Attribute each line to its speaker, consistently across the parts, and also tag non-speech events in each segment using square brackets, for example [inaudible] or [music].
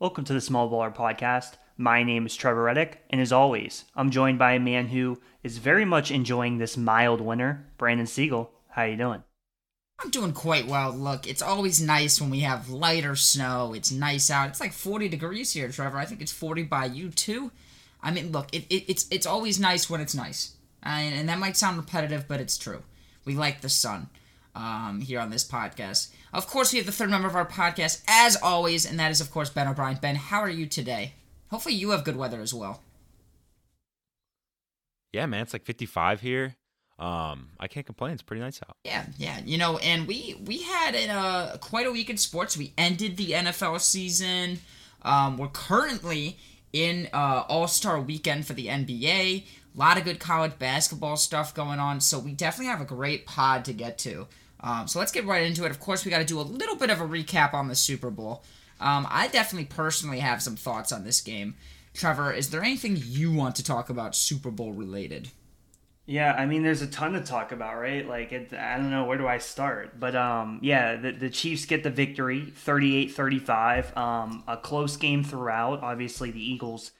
Speaker 1: Welcome to the Small Baller Podcast. My name is Trevor Reddick, and as always, I'm joined by a man who is very much enjoying this mild winter, Brandon Siegel. How you doing?
Speaker 2: I'm doing quite well. Look, it's always nice when we have lighter snow. It's nice out. It's like 40 degrees here, Trevor. I think it's 40 by you too. I mean, look, it, it, it's it's always nice when it's nice, and, and that might sound repetitive, but it's true. We like the sun um, here on this podcast. Of course, we have the third member of our podcast, as always, and that is, of course, Ben O'Brien. Ben, how are you today? Hopefully, you have good weather as well.
Speaker 3: Yeah, man, it's like 55 here. Um, I can't complain. It's pretty nice out.
Speaker 2: Yeah, yeah. You know, and we we had uh, quite a week in sports. We ended the NFL season. Um, we're currently in uh, All Star Weekend for the NBA. A lot of good college basketball stuff going on. So we definitely have a great pod to get to. Um, so let's get right into it. Of course, we got to do a little bit of a recap on the Super Bowl. Um, I definitely personally have some thoughts on this game. Trevor, is there anything you want to talk about Super Bowl related?
Speaker 1: Yeah, I mean, there's a ton to talk about, right? Like, it, I don't know, where do I start? But, um, yeah, the, the Chiefs get the victory, 38-35. Um, a close game throughout. Obviously, the Eagles,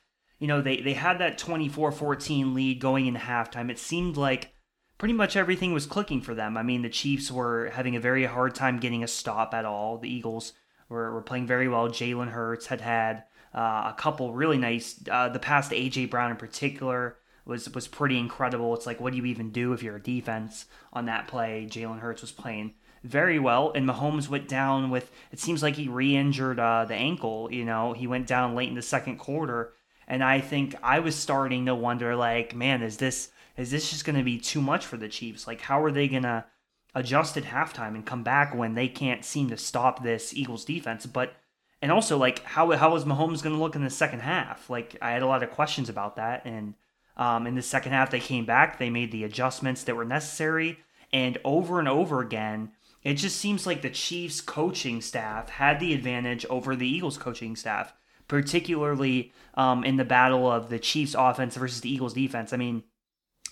Speaker 1: you know, they, they had that 24-14 lead going into halftime. It seemed like pretty much everything was clicking for them. I mean, the Chiefs were having a very hard time getting a stop at all. The Eagles were, were playing very well. Jalen Hurts had had uh, a couple really nice, uh, the pass to A.J. Brown in particular – was was pretty incredible. It's like, what do you even do if you're a defense on that play? Jalen Hurts was playing very well, and Mahomes went down with. It seems like he re-injured uh, the ankle. You know, he went down late in the second quarter, and I think I was starting to wonder, like, man, is this is this just going to be too much for the Chiefs? Like, how are they gonna adjust at halftime and come back when they can't seem to stop this Eagles defense? But and also, like, how how is Mahomes going to look in the second half? Like, I had a lot of questions about that, and um, in the second half, they came back, they made the adjustments that were necessary, and over and over again, it just seems like the Chiefs coaching staff had the advantage over the Eagles coaching staff, particularly um, in the battle of the Chiefs offense versus the Eagles defense. I mean,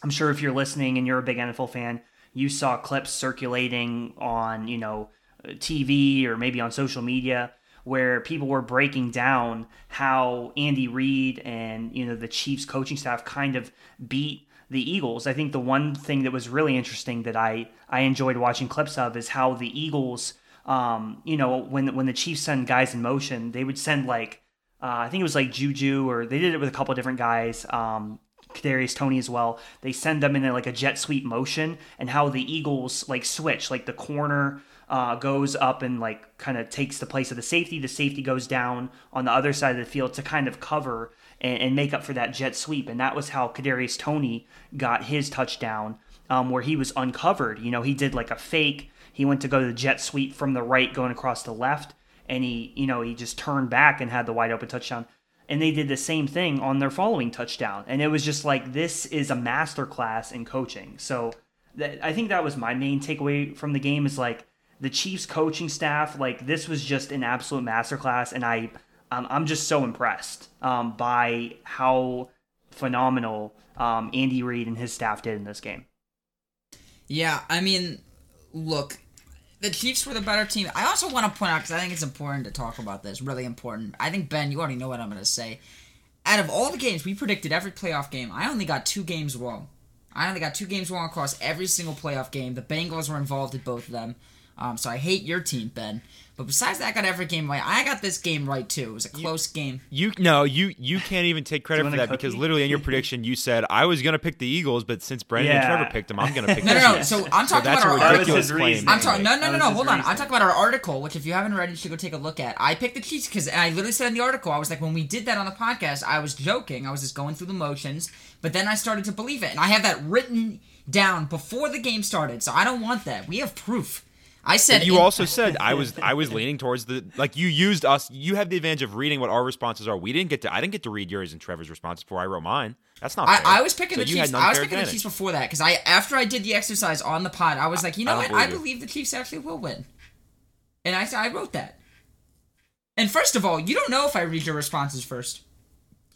Speaker 1: I'm sure if you're listening and you're a big NFL fan, you saw clips circulating on, you know, TV or maybe on social media where people were breaking down how Andy Reid and you know the Chiefs coaching staff kind of beat the Eagles. I think the one thing that was really interesting that I I enjoyed watching clips of is how the Eagles, um, you know, when when the Chiefs send guys in motion, they would send like uh, I think it was like Juju or they did it with a couple different guys. Um, Kadarius Toney as well. They send them in like a jet sweep motion, and how the Eagles like switch, like the corner uh, goes up and like kind of takes the place of the safety. The safety goes down on the other side of the field to kind of cover and, and make up for that jet sweep. And that was how Kadarius Toney got his touchdown, um, where he was uncovered. You know, he did like a fake. He went to go to the jet sweep from the right, going across the left, and he, you know, he just turned back and had the wide open touchdown. And they did the same thing on their following touchdown. And it was just like this is a masterclass in coaching. So that, I think that was my main takeaway from the game is like the Chiefs coaching staff, like this was just an absolute masterclass, and I, um, I'm just so impressed um, by how phenomenal um, Andy Reid and his staff did in this game.
Speaker 2: Yeah, I mean, look, the Chiefs were the better team. I also want to point out because I think it's important to talk about this. Really important. I think Ben, you already know what I'm going to say. Out of all the games we predicted every playoff game, I only got two games wrong. I only got two games wrong across every single playoff game. The Bengals were involved in both of them. Um, so I hate your team, Ben. But besides that, I got every game right. I got this game right too. It was a close
Speaker 3: you,
Speaker 2: game.
Speaker 3: You no, you you can't even take credit for that because literally in your [laughs] prediction you said I was gonna pick the Eagles, but since Brandon yeah. and Trevor picked them, I'm gonna [laughs] pick. The Eagles.
Speaker 2: No,
Speaker 3: no,
Speaker 2: no. So I'm talking so about our ridiculous claim. I'm talking. No, no, no, no. Hold on. I'm talking about our article, which if you haven't read, you should go take a look at. I picked the Chiefs because I literally said in the article, I was like, when we did that on the podcast, I was joking. I was just going through the motions, but then I started to believe it, and I have that written down before the game started. So I don't want that. We have proof. I said
Speaker 3: but you in- also [laughs] said I was I was leaning towards the like you used us. You have the advantage of reading what our responses are. We didn't get to I didn't get to read yours and Trevor's responses before I wrote mine. That's not.
Speaker 2: I, I, was picking so the Chiefs. I was picking advantage. the Chiefs before that because I after I did the exercise on the pod, I was like, you know I what? I believe the Chiefs actually will win, and I I wrote that. And first of all, you don't know if I read your responses first.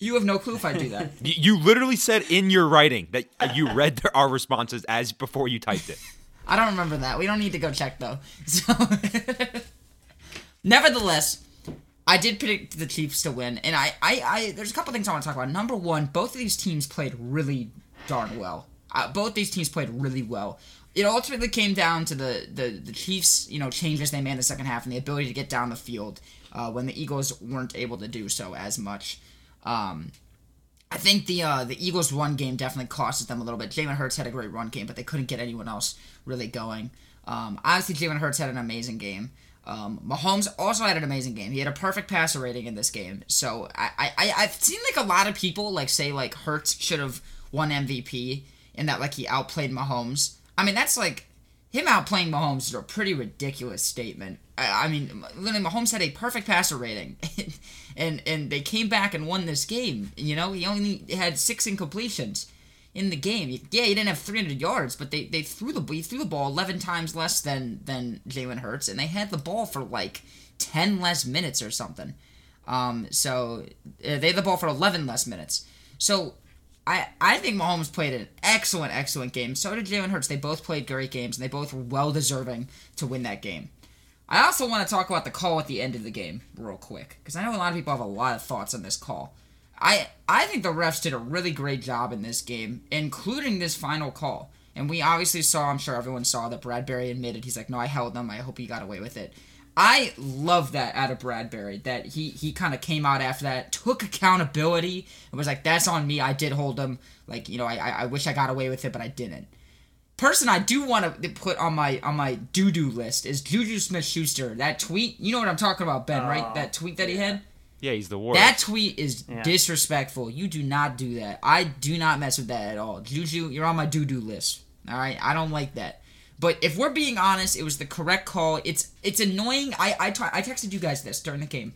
Speaker 2: You have no clue if I do that. [laughs]
Speaker 3: you literally said in your writing that you read our responses as before you typed it.
Speaker 2: I don't remember that. We don't need to go check though. [laughs] So, nevertheless, I did predict the Chiefs to win, and I, I, I there's a couple things I want to talk about. Number one, both of these teams played really darn well. Uh, both these teams played really well. It ultimately came down to the, the, the Chiefs, you know, changes they made in the second half and the ability to get down the field uh, when the Eagles weren't able to do so as much. Um, I think the uh, the Eagles' run game definitely costed them a little bit. Jalen Hurts had a great run game, but they couldn't get anyone else really going. Um, honestly, Jalen Hurts had an amazing game. Um, Mahomes also had an amazing game. He had a perfect passer rating in this game. So I, I I've seen like a lot of people like say like Hurts should have won MVP and that like he outplayed Mahomes. I mean that's like him outplaying Mahomes is a pretty ridiculous statement. I, I mean, Mahomes had a perfect passer rating, [laughs] and and they came back and won this game. You know, he only had six incompletions in the game. Yeah, he didn't have 300 yards, but they, they threw the he threw the ball 11 times less than than Jalen Hurts, and they had the ball for like 10 less minutes or something. Um, so uh, they had the ball for 11 less minutes. So I, I think Mahomes played an excellent, excellent game. So did Jalen Hurts. They both played great games, and they both were well deserving to win that game. I also want to talk about the call at the end of the game real quick, because I know a lot of people have a lot of thoughts on this call. I I think the refs did a really great job in this game, including this final call. And we obviously saw, I'm sure everyone saw that Bradberry admitted he's like, no, I held them. I hope he got away with it. I love that out of Bradberry that he he kind of came out after that, took accountability, and was like, "That's on me. I did hold him. Like you know, I I wish I got away with it, but I didn't." Person I do want to put on my on my doo doo list is Juju Smith Schuster. That tweet, you know what I'm talking about, Ben, right?
Speaker 1: Oh,
Speaker 2: That tweet that he had.
Speaker 3: Yeah, he's the worst.
Speaker 2: That tweet is
Speaker 1: Yeah.
Speaker 2: disrespectful. You do not do that. I do not mess with that at all. Juju, you're on my doo doo list. All right, I don't like that. But if we're being honest, it was the correct call. It's it's annoying. I I, t- I texted you guys this during the game.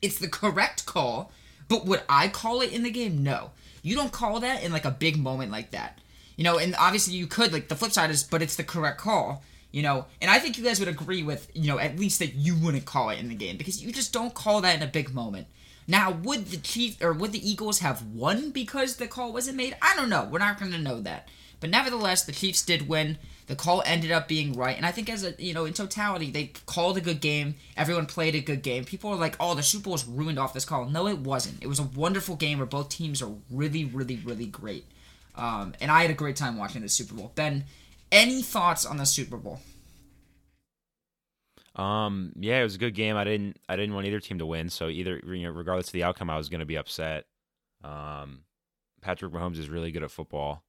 Speaker 2: It's the correct call, but would I call it in the game? No. You don't call that in like a big moment like that. You know, and obviously you could like the flip side is but it's the correct call. You know, and I think you guys would agree with, you know, at least that you wouldn't call it in the game because you just don't call that in a big moment. Now, would the Chiefs or would the Eagles have won because the call wasn't made? I don't know. We're not going to know that. But nevertheless, the Chiefs did win. The call ended up being right, and I think as a you know in totality, they called a good game. Everyone played a good game. People are like, "Oh, the Super Bowl was ruined off this call." No, it wasn't. It was a wonderful game where both teams are really, really, really great. Um, and I had a great time watching the Super Bowl. Ben, any thoughts on the Super Bowl?
Speaker 3: Um, yeah, it was a good game. I didn't I didn't want either team to win, so either you know, regardless of the outcome, I was going to be upset. Um, Patrick Mahomes is really good at football,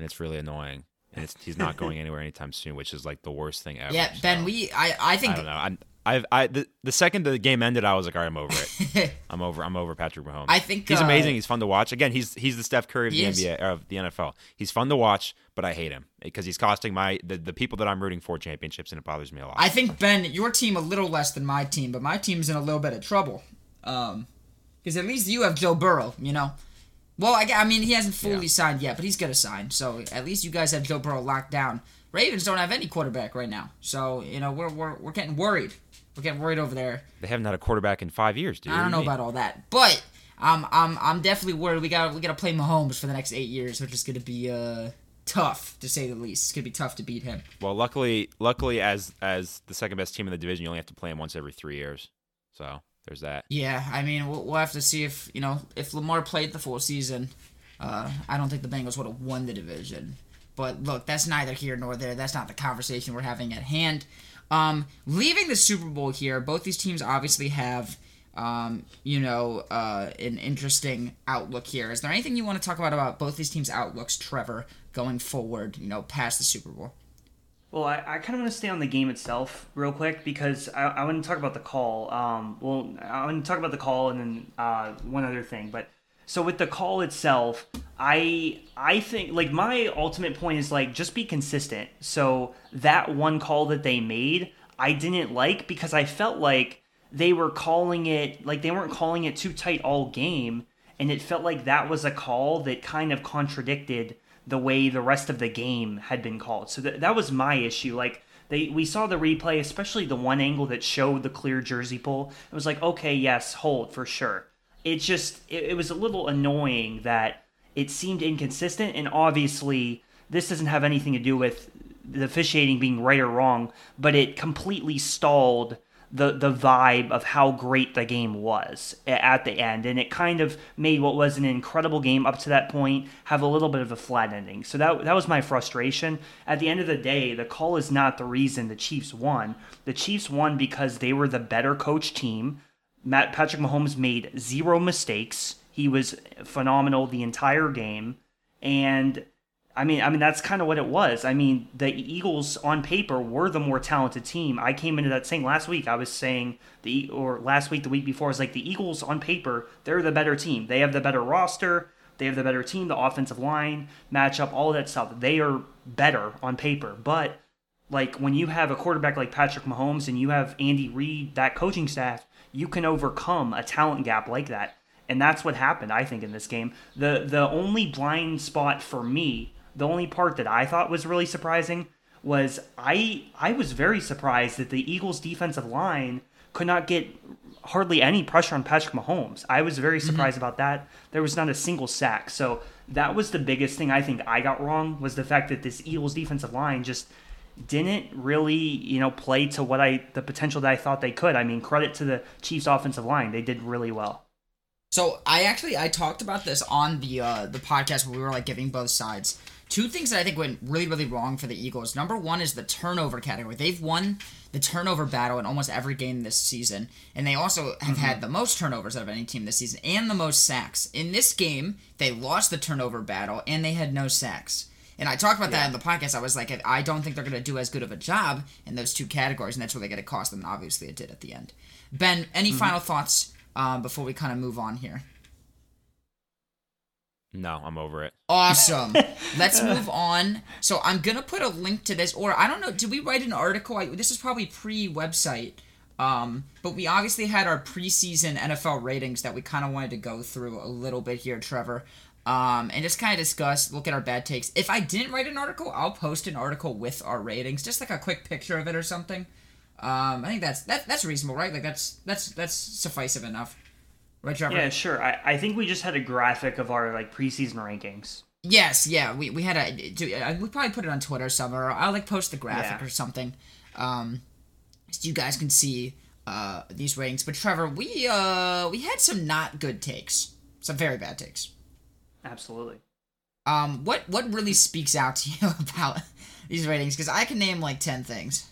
Speaker 3: and it's really annoying, and it's he's not going [laughs] anywhere anytime soon, which is like the worst thing ever.
Speaker 2: Yeah, Ben,
Speaker 3: so,
Speaker 2: we I I think
Speaker 3: I don't know. I I I the, the second the game ended, I was like, all right, I'm over it. [laughs] I'm over. I'm over Patrick Mahomes.
Speaker 2: I think
Speaker 3: he's
Speaker 2: uh,
Speaker 3: amazing. He's fun to watch. Again, he's he's the Steph Curry of the
Speaker 2: is.
Speaker 3: NBA of the NFL. He's fun to watch, but I hate him because he's costing my the, the people that I'm rooting for championships, and it bothers me a lot.
Speaker 2: I think Ben, your team a little less than my team, but my team's in a little bit of trouble. Um, because at least you have Joe Burrow, you know. Well, I, I mean he hasn't fully
Speaker 3: Yeah.
Speaker 2: signed yet, but he's gonna sign. So at least you guys have Joe Burrow locked down. Ravens don't have any quarterback right now, so you know we're we're, we're getting worried. We're getting worried over there.
Speaker 3: they haven't had a quarterback in five years, dude.
Speaker 2: I don't know about all that, but I'm I'm I'm definitely worried. We got we got to play Mahomes for the next eight years, which is gonna be uh tough to say the least. It's gonna be tough to beat him.
Speaker 3: Well, luckily, luckily, as as the second best team in the division, you only have to play him once every three years. So there's that.
Speaker 2: Yeah, I mean, we'll, we'll have to see if you know if Lamar played the full season. Uh, I don't think the Bengals would have won the division. But look, that's neither here nor there. That's not the conversation we're having at hand. Um, leaving the Super Bowl here, both these teams obviously have, um, you know, uh, an interesting outlook here. Is there anything you want to talk about about both these teams' outlooks, Trevor, going forward? You know, past the Super Bowl.
Speaker 1: Well, I, I kind of want to stay on the game itself real quick because I, I want to talk about the call. Um, well, I want to talk about the call and then uh, one other thing. But so with the call itself, I I think like my ultimate point is like just be consistent. So that one call that they made, I didn't like because I felt like they were calling it like they weren't calling it too tight all game, and it felt like that was a call that kind of contradicted the way the rest of the game had been called. So that that was my issue. Like they we saw the replay, especially the one angle that showed the clear jersey pull. It was like, okay, yes, hold for sure. It just it, it was a little annoying that it seemed inconsistent and obviously this doesn't have anything to do with the officiating being right or wrong, but it completely stalled the the vibe of how great the game was at the end. And it kind of made what was an incredible game up to that point have a little bit of a flat ending. So that that was my frustration. At the end of the day the call is not the reason the Chiefs won. The Chiefs won because they were the better coach team. Matt Patrick Mahomes made zero mistakes. He was phenomenal the entire game. And I mean, I mean that's kind of what it was. I mean, the Eagles on paper were the more talented team. I came into that saying last week. I was saying the or last week, the week before, I was like the Eagles on paper, they're the better team. They have the better roster. They have the better team. The offensive line matchup, all that stuff. They are better on paper. But like when you have a quarterback like Patrick Mahomes and you have Andy Reid, that coaching staff, you can overcome a talent gap like that. And that's what happened, I think, in this game. The the only blind spot for me the only part that I thought was really surprising was I I was very surprised that the Eagles defensive line could not get hardly any pressure on Patrick Mahomes. I was very mm-hmm. surprised mm-hmm. about that. There was not a single sack. So that was the biggest thing I think I got wrong was the fact that this Eagles defensive line just didn't really, you know, play to what I the potential that I thought they could. I mean, credit to the Chiefs offensive line. They did really well.
Speaker 2: So I actually I talked about this on the uh the podcast where we were like giving both sides two things that I think went really, really wrong for the Eagles. Number one is the turnover category. They've won the turnover battle in almost every game this season, and they also have mm-hmm. had the most turnovers out of any team this season and the most sacks. In this game, they lost the turnover battle and they had no sacks. And I talked about yeah. that in the podcast. I was like, I don't think they're going to do as good of a job in those two categories, and that's really going to cost them. And obviously, it did at the end. Ben, any mm-hmm. final thoughts um, before we kind of move on here?
Speaker 3: No, I'm over it.
Speaker 2: Awesome. [laughs] Let's move on. So I'm gonna put a link to this, or I don't know. Did we write an article? I, this is probably pre-website, um, but we obviously had our preseason NFL ratings that we kind of wanted to go through a little bit here, Trevor, um, and just kind of discuss, look at our bad takes. If I didn't write an article, I'll post an article with our ratings, just like a quick picture of it or something. Um, I think that's that, that's reasonable, right? Like that's that's that's sufficient enough. Right, Trevor?
Speaker 1: Yeah, sure. I, I think we just had a graphic of our like preseason rankings.
Speaker 2: Yes, yeah, we, we had a do, uh, we probably put it on Twitter somewhere. Or I'll like post the graphic yeah. or something, um, so you guys can see uh these ratings. But Trevor, we uh we had some not good takes, some very bad takes.
Speaker 1: Absolutely.
Speaker 2: Um, what what really speaks out to [laughs] you about these ratings? Because I can name like ten things.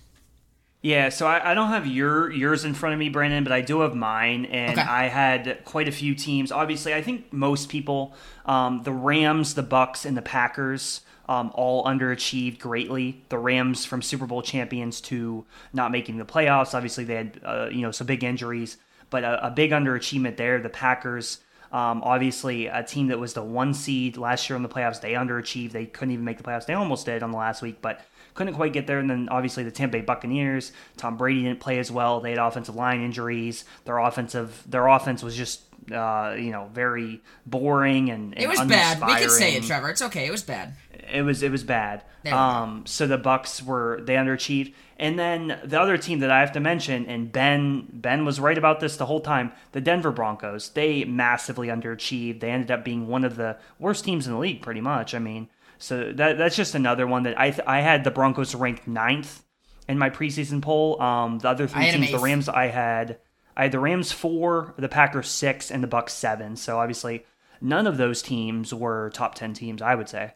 Speaker 1: Yeah, so I, I, don't have your yours in front of me, Brandon, but I do have mine, and okay. I had quite a few teams. Obviously, I think most people, um, the Rams, the Bucks, and the Packers, um, all underachieved greatly. The Rams from Super Bowl champions to not making the playoffs. Obviously, they had uh, you know some big injuries, but a, a big underachievement there. The Packers. Um, obviously, a team that was the one seed last year in the playoffs, they underachieved. They couldn't even make the playoffs. They almost did on the last week, but couldn't quite get there. And then obviously the Tampa Bay Buccaneers, Tom Brady didn't play as well. They had offensive line injuries. Their offensive their offense was just uh, you know very boring and, and
Speaker 2: it was bad. We could say it, Trevor. It's okay. It was bad.
Speaker 1: It was it was bad. Um, so the Bucks were they underachieved. And then the other team that I have to mention, and Ben Ben was right about this the whole time, the Denver Broncos. They massively underachieved. They ended up being one of the worst teams in the league, pretty much. I mean, so that that's just another one that I th- I had the Broncos ranked ninth in my preseason poll. Um, the other three teams, the Rams, I had I had the Rams four, the Packers six, and the Bucks seven. So obviously, none of those teams were top ten teams. I would say.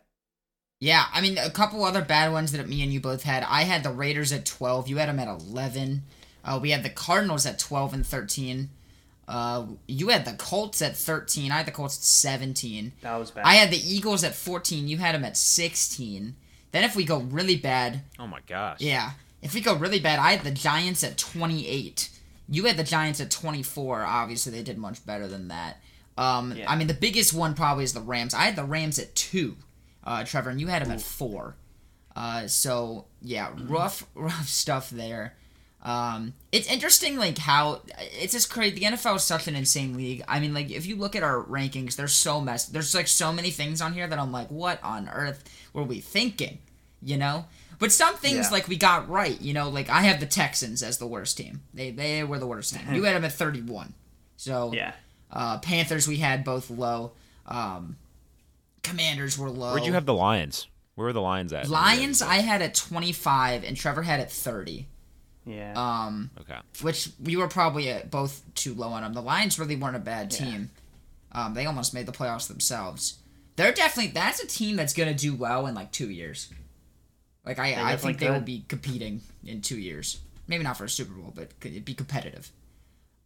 Speaker 2: Yeah, I mean a couple other bad ones that me and you both had. I had the Raiders at twelve. You had them at eleven. Uh, we had the Cardinals at twelve and thirteen. Uh, you had the Colts at 13. I had the Colts at 17.
Speaker 1: That was bad.
Speaker 2: I had the Eagles at 14. You had them at 16. Then if we go really bad.
Speaker 3: Oh my gosh.
Speaker 2: Yeah. If we go really bad, I had the Giants at 28. You had the Giants at 24. Obviously, they did much better than that. Um, yeah. I mean, the biggest one probably is the Rams. I had the Rams at 2, uh, Trevor, and you had them Ooh. at 4. Uh, so, yeah, rough, [laughs] rough stuff there. Um, it's interesting, like how it's just crazy. The NFL is such an insane league. I mean, like if you look at our rankings, there's so mess. There's like so many things on here that I'm like, what on earth were we thinking? You know. But some things yeah. like we got right. You know, like I have the Texans as the worst team. They they were the worst team. you had them at 31. So
Speaker 1: yeah.
Speaker 2: Uh, Panthers we had both low. Um, Commanders were low.
Speaker 3: Where'd you have the Lions? Where were the Lions at?
Speaker 2: Lions I had at 25 and Trevor had at 30.
Speaker 1: Yeah.
Speaker 2: Um,
Speaker 3: Okay.
Speaker 2: which we were probably uh, both too low on them. The Lions really weren't a bad
Speaker 1: Yeah.
Speaker 2: team. Um, they almost made the playoffs themselves. They're definitely that's a team that's gonna do well in like two years. Like I, I think they will be competing in two years. Maybe not for a Super Bowl, but could it be competitive.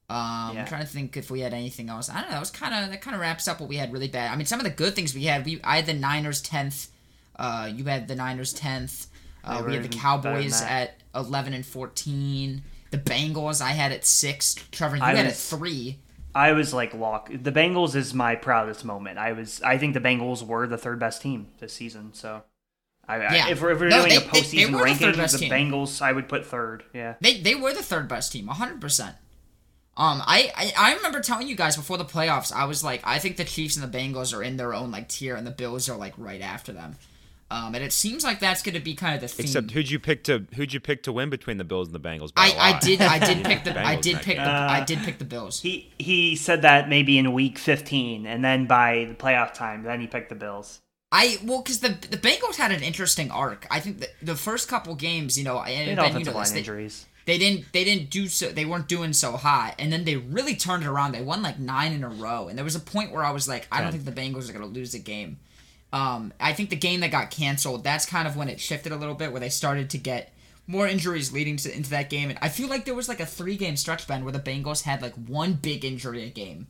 Speaker 2: Um,
Speaker 1: Yeah.
Speaker 2: I'm trying to think if we had anything else. I don't know. It was kind of that kind of wraps up what we had really bad. I mean, some of the good things we had. We I had the Niners tenth. Uh, you had the Niners tenth. Uh, we had the
Speaker 1: even better than
Speaker 2: Cowboys at eleven and fourteen. The Bengals I had at six. Trevor, you
Speaker 1: I
Speaker 2: had
Speaker 1: was-
Speaker 2: at three.
Speaker 1: I was like lock. The Bengals is my proudest moment. I was. I think the Bengals were the third best team this season. So, I, I-
Speaker 2: Yeah.
Speaker 1: if we're, if we're
Speaker 2: No,
Speaker 1: doing
Speaker 2: they-
Speaker 1: a
Speaker 2: they- they
Speaker 1: postseason
Speaker 2: the
Speaker 1: ranking,
Speaker 2: third
Speaker 1: the. Bengals I would put third. Yeah.
Speaker 2: They they were the third best team, hundred percent. Um, I, I I remember telling you guys before the playoffs, I was like, I think the Chiefs and the Bengals are in their own like tier, and the Bills are like right after them. Um, and it seems like that's going to be kind of the theme.
Speaker 3: Except who'd you pick to who'd you pick to win between the Bills and the Bengals? by a
Speaker 2: I, I
Speaker 3: lot?
Speaker 2: did I did [laughs] pick
Speaker 3: picked
Speaker 2: the I did pick the
Speaker 3: game.
Speaker 2: I
Speaker 1: Uh,
Speaker 2: did pick the Bills.
Speaker 1: He he said that maybe in week 15, and then by the playoff time, then he picked the Bills.
Speaker 2: I well because the the Bengals had an interesting arc. I think the, the first couple games, you know,
Speaker 1: They
Speaker 2: and
Speaker 1: had
Speaker 2: Ben, you know
Speaker 1: line
Speaker 2: they,
Speaker 1: injuries.
Speaker 2: they didn't they didn't do so they weren't doing so hot and then they really turned it around they won like nine in a row and there was a point where i was like i don't
Speaker 3: Ten.
Speaker 2: think the bengals are going to lose a game um, i think the game that got canceled that's kind of when it shifted a little bit where they started to get more injuries leading to, into that game and i feel like there was like a three game stretch bend where the bengals had like one big injury a game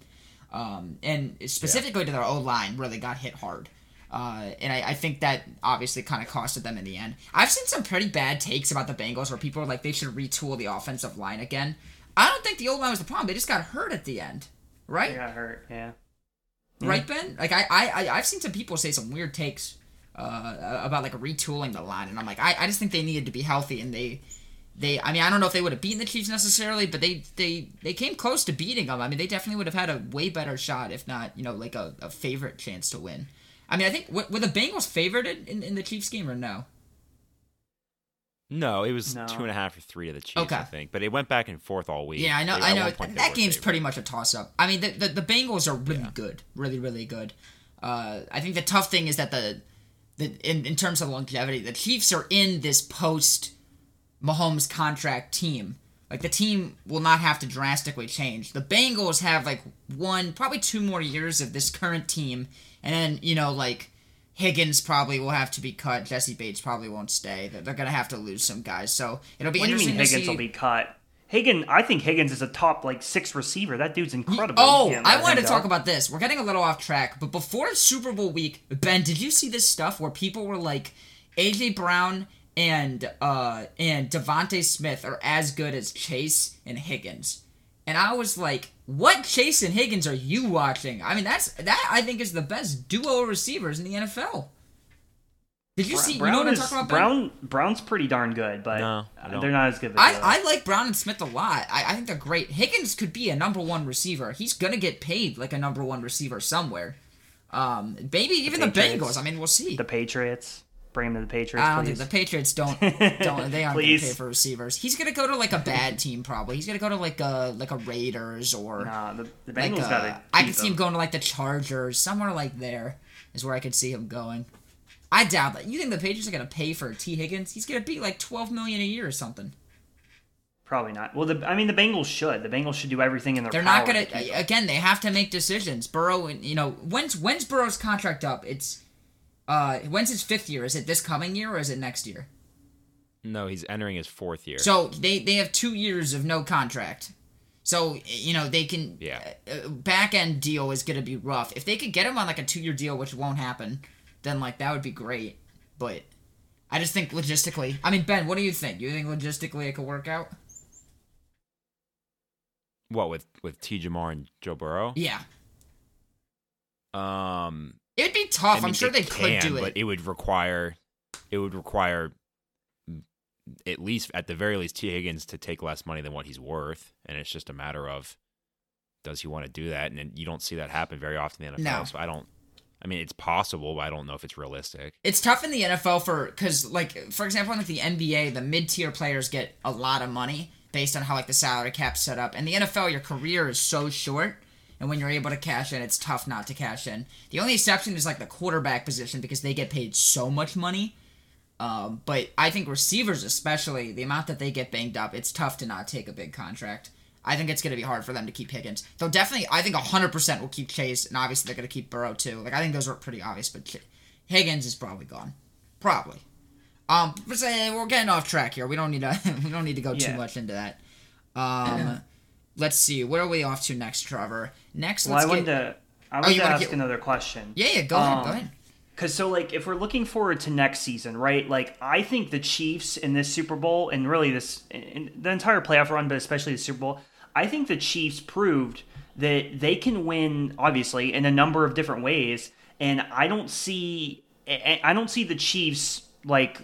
Speaker 2: um, and specifically to their o line really got hit hard uh, and I, I think that obviously kind of costed them in the end. I've seen some pretty bad takes about the Bengals where people are like they should retool the offensive line again. I don't think the old line was the problem. They just got hurt at the end, right?
Speaker 1: They got hurt. Yeah.
Speaker 2: Right, Ben? Like I, I, I've seen some people say some weird takes uh, about like retooling the line, and I'm like, I, I just think they needed to be healthy, and they, they. I mean, I don't know if they would have beaten the Chiefs necessarily, but they, they, they came close to beating them. I mean, they definitely would have had a way better shot, if not, you know, like a, a favorite chance to win. I mean, I think were, the Bengals favored in, in the Chiefs game or no?
Speaker 3: No, it was
Speaker 1: No.
Speaker 3: two and a half or three to the Chiefs,
Speaker 2: Okay.
Speaker 3: I think. But it went back and forth all week.
Speaker 2: Yeah, I know.
Speaker 3: They-
Speaker 2: I know.
Speaker 3: point
Speaker 2: That game's
Speaker 3: favored.
Speaker 2: pretty much a toss up. I mean, the, the the Bengals are really
Speaker 3: Yeah.
Speaker 2: good, really really good. Uh, I think the tough thing is that the the in, in terms of longevity, the Chiefs are in this post Mahomes contract team. Like the team will not have to drastically change. The Bengals have like one, probably two more years of this current team, and then you know like Higgins probably will have to be cut. Jessie Bates probably won't stay. They're, they're gonna have to lose some guys. So it'll be
Speaker 1: What do you mean Higgins
Speaker 2: see.
Speaker 1: will be cut? Higgins, I think Higgins is a top like six receiver. That dude's incredible.
Speaker 2: Oh, I wanted to talk about this. We're getting a little off track, but before Super Bowl week, Ben, did you see this stuff where people were like, AJ Brown and uh and DeVonta Smith are as good as Chase and Higgins, and I was like, what Chase and Higgins are you watching? I mean, that's that I think is the best duo of receivers in the NFL. Did you
Speaker 1: Bra-
Speaker 2: see? you know what I'm talking about? Ben?
Speaker 1: Brown Brown's pretty darn good, but
Speaker 3: No, I don't.
Speaker 1: they're not as good. Of a duo.
Speaker 2: I, I like Brown and Smith a lot. I, I think they're great. Higgins could be a number one receiver. He's gonna get paid like a number one receiver somewhere. Um, maybe even the,
Speaker 1: Patriots.
Speaker 2: Bengals. I mean, we'll see.
Speaker 1: the Patriots. Bring him to the Patriots,
Speaker 2: I don't
Speaker 1: please.
Speaker 2: think the Patriots don't [laughs] don't they aren't gonna
Speaker 1: Please.
Speaker 2: pay for receivers. He's gonna go to like a bad team probably. He's gonna go to like a like a Raiders or
Speaker 1: Nah, the, the
Speaker 2: like
Speaker 1: Bengals
Speaker 2: uh,
Speaker 1: got
Speaker 2: I could see him going to like the Chargers somewhere like there is where I could see him going. I doubt that. You think the Patriots are gonna pay for T Higgins? He's gonna be like twelve million a year or something.
Speaker 1: Probably not. Well, the I mean, the Bengals should. The Bengals should do everything in their power.
Speaker 2: They're not gonna.
Speaker 1: to.
Speaker 2: Again, they have to make decisions. Burrow, and you know, when's when's Burrow's contract up? It's uh, when's his fifth year? Is it this coming year or is it next year?
Speaker 3: No, he's entering his fourth year.
Speaker 2: So they they have two years of no contract. So you know they can.
Speaker 3: Yeah.
Speaker 2: Uh, back end deal is gonna be rough. If they could get him on like a two year deal, which won't happen, then like that would be great. But I just think logistically. I mean, Ben, what do you think? You think logistically it could work out?
Speaker 3: what with with T. Ja'Marr and Joe Burrow?
Speaker 2: Yeah.
Speaker 3: Um,
Speaker 2: It'd be tough.
Speaker 3: I mean,
Speaker 2: I'm sure they
Speaker 3: can,
Speaker 2: could do it.
Speaker 3: but it would require it would require at least at the very least T Higgins to take less money than what he's worth, and it's just a matter of does he want to do that, and then you don't see that happen very often in the NFL.
Speaker 2: No.
Speaker 3: So I don't. I mean, it's possible, but I don't know if it's realistic.
Speaker 2: it's tough in the NFL for because like for example in like the NBA the mid tier players get a lot of money based on how like the salary cap's set up. and the NFL your career is so short and when you're able to cash in it's tough not to cash in. The only exception is like the quarterback position because they get paid so much money. Um, but I think receivers, especially the amount that they get banged up, it's tough to not take a big contract. I think it's going to be hard for them to keep Higgins. They'll definitely, I think 100% will keep Chase, and obviously they're going to keep Burrow too. Like I think those are pretty obvious, but Higgins is probably gone, probably. Um, but say we're getting off track here. We don't need to, [laughs] we don't need to go yeah. too much into that. Um, [clears throat] let's see, where are we off to next, Trevor? Next,
Speaker 1: well,
Speaker 2: let's
Speaker 1: I wanted
Speaker 2: get...
Speaker 1: to, I wanted oh, to ask get... another question.
Speaker 2: Yeah, yeah, go um, ahead, go ahead.
Speaker 1: Because so like if we're looking forward to next season, right? Like I think the Chiefs in this Super Bowl and really this in the entire playoff run, but especially the Super Bowl, I think the Chiefs proved that they can win obviously in a number of different ways, and I don't see I don't see the Chiefs like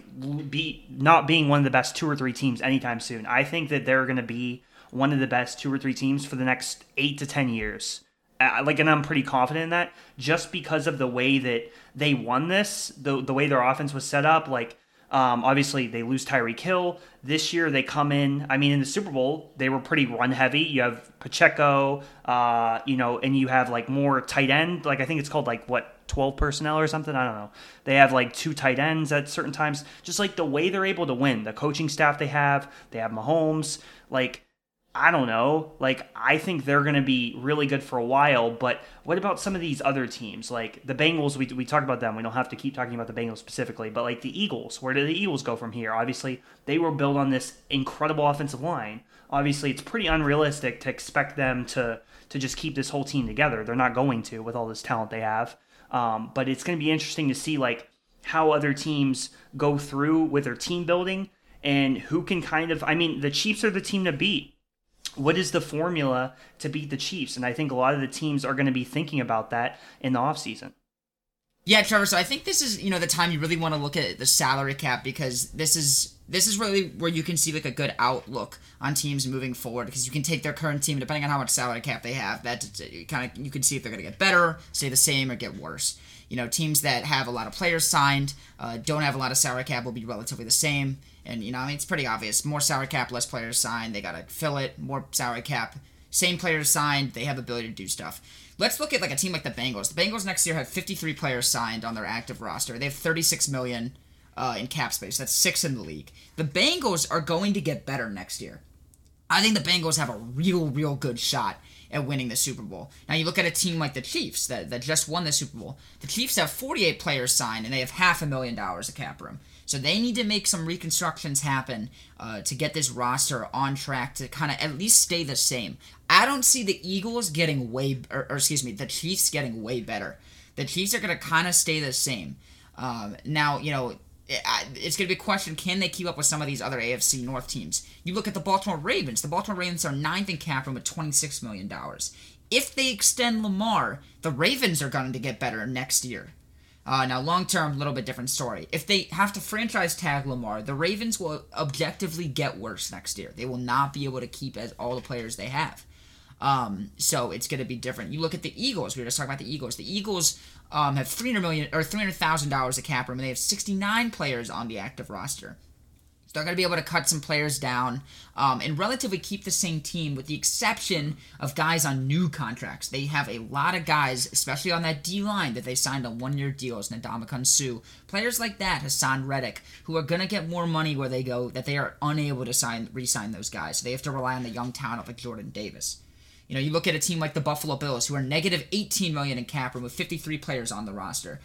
Speaker 1: be not being one of the best two or three teams anytime soon. I think that they're going to be one of the best two or three teams for the next eight to ten years. Uh, like, and I'm pretty confident in that just because of the way that they won this, the the way their offense was set up. Like, um, obviously they lose Tyreek Hill this year. They come in. I mean, in the Super Bowl, they were pretty run heavy. You have Pacheco, uh, you know, and you have like more tight end. Like I think it's called like what 12 personnel or something. I don't know. They have like two tight ends at certain times. Just like the way they're able to win, the coaching staff they have, they have Mahomes. Like I don't know. Like, I think they're going to be really good for a while, but what about some of these other teams? Like the Bengals, we, we talked about them. We don't have to keep talking about the Bengals specifically, but like the Eagles, where do the Eagles go from here? Obviously, they were built on this incredible offensive line. Obviously, it's pretty unrealistic to expect them to, to just keep this whole team together. They're not going to with all this talent they have. Um, but it's going to be interesting to see like how other teams go through with their team building and who can kind of. I mean, the Chiefs are the team to beat what is the formula to beat the Chiefs? And I think a lot of the teams are going to be thinking about that in the offseason.
Speaker 2: Yeah, Trevor. So I think this is you know the time you really want to look at the salary cap because this is this is really where you can see like a good outlook on teams moving forward because you can take their current team depending on how much salary cap they have that kind of you can see if they're going to get better, stay the same, or get worse. You know, teams that have a lot of players signed, uh, don't have a lot of salary cap will be relatively the same. And, you know, I mean, it's pretty obvious. More salary cap, less players signed. They got to fill it. More salary cap, same players signed. They have ability to do stuff. Let's look at like a team like the Bengals. The Bengals next year have 53 players signed on their active roster. They have 36 million uh, in cap space. That's six in the league. The Bengals are going to get better next year. I think the Bengals have a real, real good shot at winning the Super Bowl. Now you look at a team like the Chiefs that, that just won the Super Bowl. The Chiefs have 48 players signed and they have half a million dollars of cap room. So they need to make some reconstructions happen uh, to get this roster on track to kind of at least stay the same. I don't see the Eagles getting way, or, or excuse me, the Chiefs getting way better. The Chiefs are going to kind of stay the same. Um, now, you know, it's going to be a question can they keep up with some of these other AFC North teams? You look at the Baltimore Ravens. The Baltimore Ravens are ninth in cap room at $26 million. If they extend Lamar, the Ravens are going to get better next year. Uh, now, long term, a little bit different story. If they have to franchise tag Lamar, the Ravens will objectively get worse next year. They will not be able to keep as all the players they have. Um, so it's going to be different. You look at the Eagles. We were just talking about the Eagles. The Eagles um, have three hundred million or three hundred thousand dollars of cap room, and they have sixty nine players on the active roster. They're going to be able to cut some players down um, and relatively keep the same team, with the exception of guys on new contracts. They have a lot of guys, especially on that D line, that they signed on one year deals. Ndamukong Suh, players like that, Haason Reddick, who are going to get more money where they go, that they are unable to sign re-sign those guys. So they have to rely on the young talent like Jordan Davis. You know, you look at a team like the Buffalo Bills, who are negative 18 million in cap room with 53 players on the roster.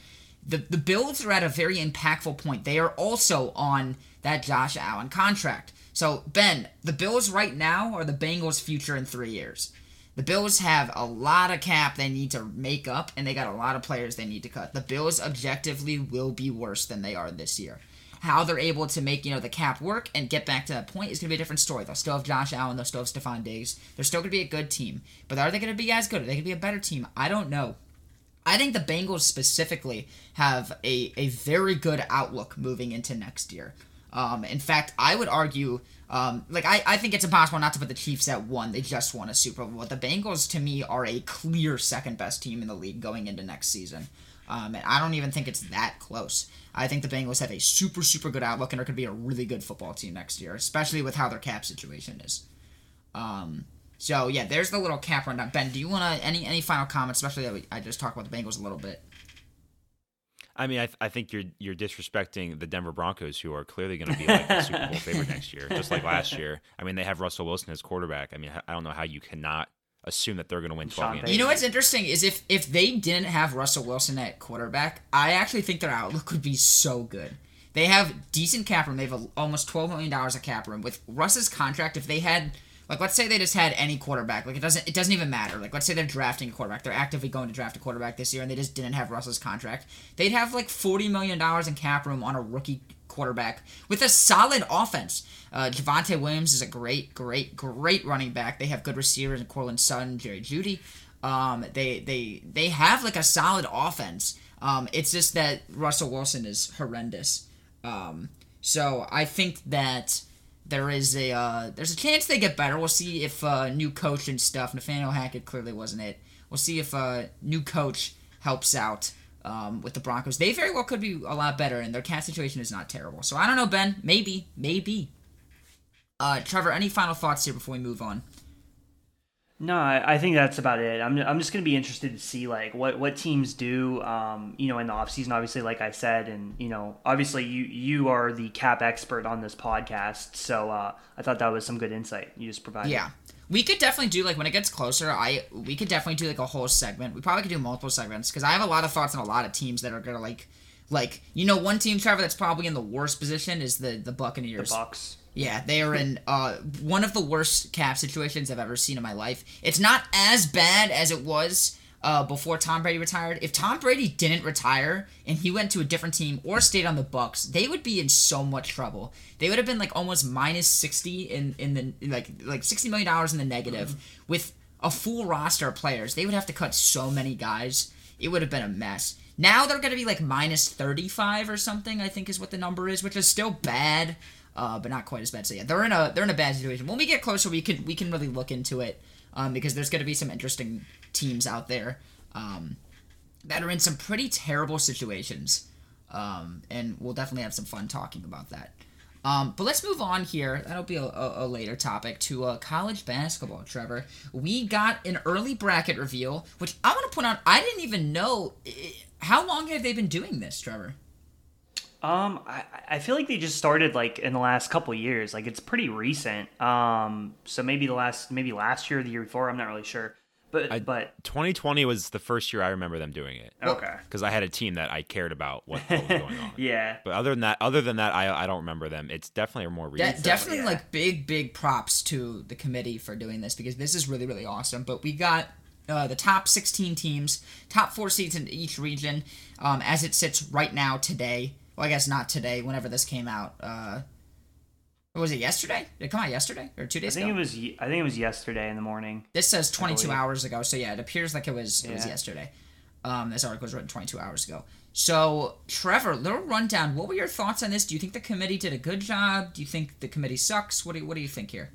Speaker 2: The the Bills are at a very impactful point. They are also on that Josh Allen contract. So, Ben, the Bills right now are the Bengals' future in three years. The Bills have a lot of cap they need to make up, and they got a lot of players they need to cut. The Bills objectively will be worse than they are this year. How they're able to make, you know, the cap work and get back to that point is going to be a different story. They'll still have Josh Allen, they'll still have Stefon Diggs. They're still going to be a good team. But are they going to be as good? Are they going to be a better team? I don't know. I think the Bengals specifically have a, a very good outlook moving into next year. Um, in fact, I would argue, um, like I, I think it's impossible not to put the Chiefs at one. They just won a Super Bowl. The Bengals, to me, are a clear second best team in the league going into next season. Um, and I don't even think it's that close. I think the Bengals have a super, super good outlook and are going to be a really good football team next year, especially with how their cap situation is. Um, so yeah, there's the little cap rundown. Ben, do you want to any any final comments, especially that we, I just talked about the Bengals a little bit?
Speaker 3: I mean, I, th- I think you're you're disrespecting the Denver Broncos, who are clearly going to be like the Super Bowl favorite next year, just like last year. I mean, they have Russell Wilson as quarterback. I mean, I don't know how you cannot assume that they're going to win 12 games.
Speaker 2: You know what's interesting is if if they didn't have Russell Wilson at quarterback, I actually think their outlook would be so good. They have decent cap room. They have a, almost twelve million dollars of cap room with Russ's contract. If they had like let's say they just had any quarterback, like it doesn't it doesn't even matter. Like let's say they're drafting a quarterback, they're actively going to draft a quarterback this year, and they just didn't have Russell's contract. They'd have like forty million dollars in cap room on a rookie quarterback with a solid offense. Uh, Javonte Williams is a great, great, great running back. They have good receivers in Courtland Sutton, Jerry Jeudy. Um, they they they have like a solid offense. Um, it's just that Russell Wilson is horrendous. Um, so I think that there is a uh, there's a chance they get better. We'll see if uh, new coach and stuff. Nathaniel Hackett clearly wasn't it. We'll see if uh, new coach helps out um, with the Broncos. They very well could be a lot better, and their cap situation is not terrible. So I don't know, Ben. Maybe, maybe. Uh, Trevor, any final thoughts here before we move on?
Speaker 1: No, I, I think that's about it. I'm, I'm just going to be interested to see like what, what teams do, um, you know, in the offseason, obviously, like I said, and, you know, obviously you, you are the cap expert on this podcast. So uh, I thought that was some good insight you just provided.
Speaker 2: Yeah. We could definitely do like when it gets closer. I we could definitely do like a whole segment. We probably could do multiple segments because I have a lot of thoughts on a lot of teams that are gonna like, like you know, one team Trevor that's probably in the worst position is the the Buccaneers.
Speaker 1: The Bucks.
Speaker 2: Yeah, they are in uh, one of the worst cap situations I've ever seen in my life. It's not as bad as it was uh, before Tom Brady retired. If Tom Brady didn't retire and he went to a different team or stayed on the Bucks, they would be in so much trouble. They would have been like almost minus sixty in in the like like sixty million dollars in the negative mm-hmm. with a full roster of players. They would have to cut so many guys. It would have been a mess. Now they're going to be like minus 35 or something, I think is what the number is, which is still bad uh, but not quite as bad. So yeah, they're in a they're in a bad situation. When we get closer, we can we can really look into it um, because there's going to be some interesting teams out there um, that are in some pretty terrible situations, um, and we'll definitely have some fun talking about that. Um, but let's move on here. That'll be a, a, a later topic to uh, college basketball. Trevor, we got an early bracket reveal, which I want to point out. I didn't even know. How long have they been doing this, Trevor?
Speaker 1: Um, I, I feel like they just started like in the last couple years. Like it's pretty recent. Um, so maybe the last maybe last year the year before. I'm not really sure. But
Speaker 3: I,
Speaker 1: but
Speaker 3: 2020 was the first year I remember them doing it.
Speaker 1: Okay.
Speaker 3: Because I had a team that I cared about what, what was going [laughs] on.
Speaker 1: yeah.
Speaker 3: But other than that, other than that, I I don't remember them. It's definitely a more recent.
Speaker 2: De- definitely yeah. like big big props to the committee for doing this because this is really really awesome. But we got uh, the top 16 teams, top four seeds in each region, um, as it sits right now today well, I guess not today. Whenever this came out, uh, was it yesterday? Did it come out yesterday or two days
Speaker 1: I think
Speaker 2: ago?
Speaker 1: it was. I think it was yesterday in the morning.
Speaker 2: This says 22 hours ago, so yeah, it appears like it was it was yesterday. Um, this article was written 22 hours ago. So, Trevor, little rundown. What were your thoughts on this? Do you think the committee did a good job? Do you think the committee sucks? What do you, what do you think here?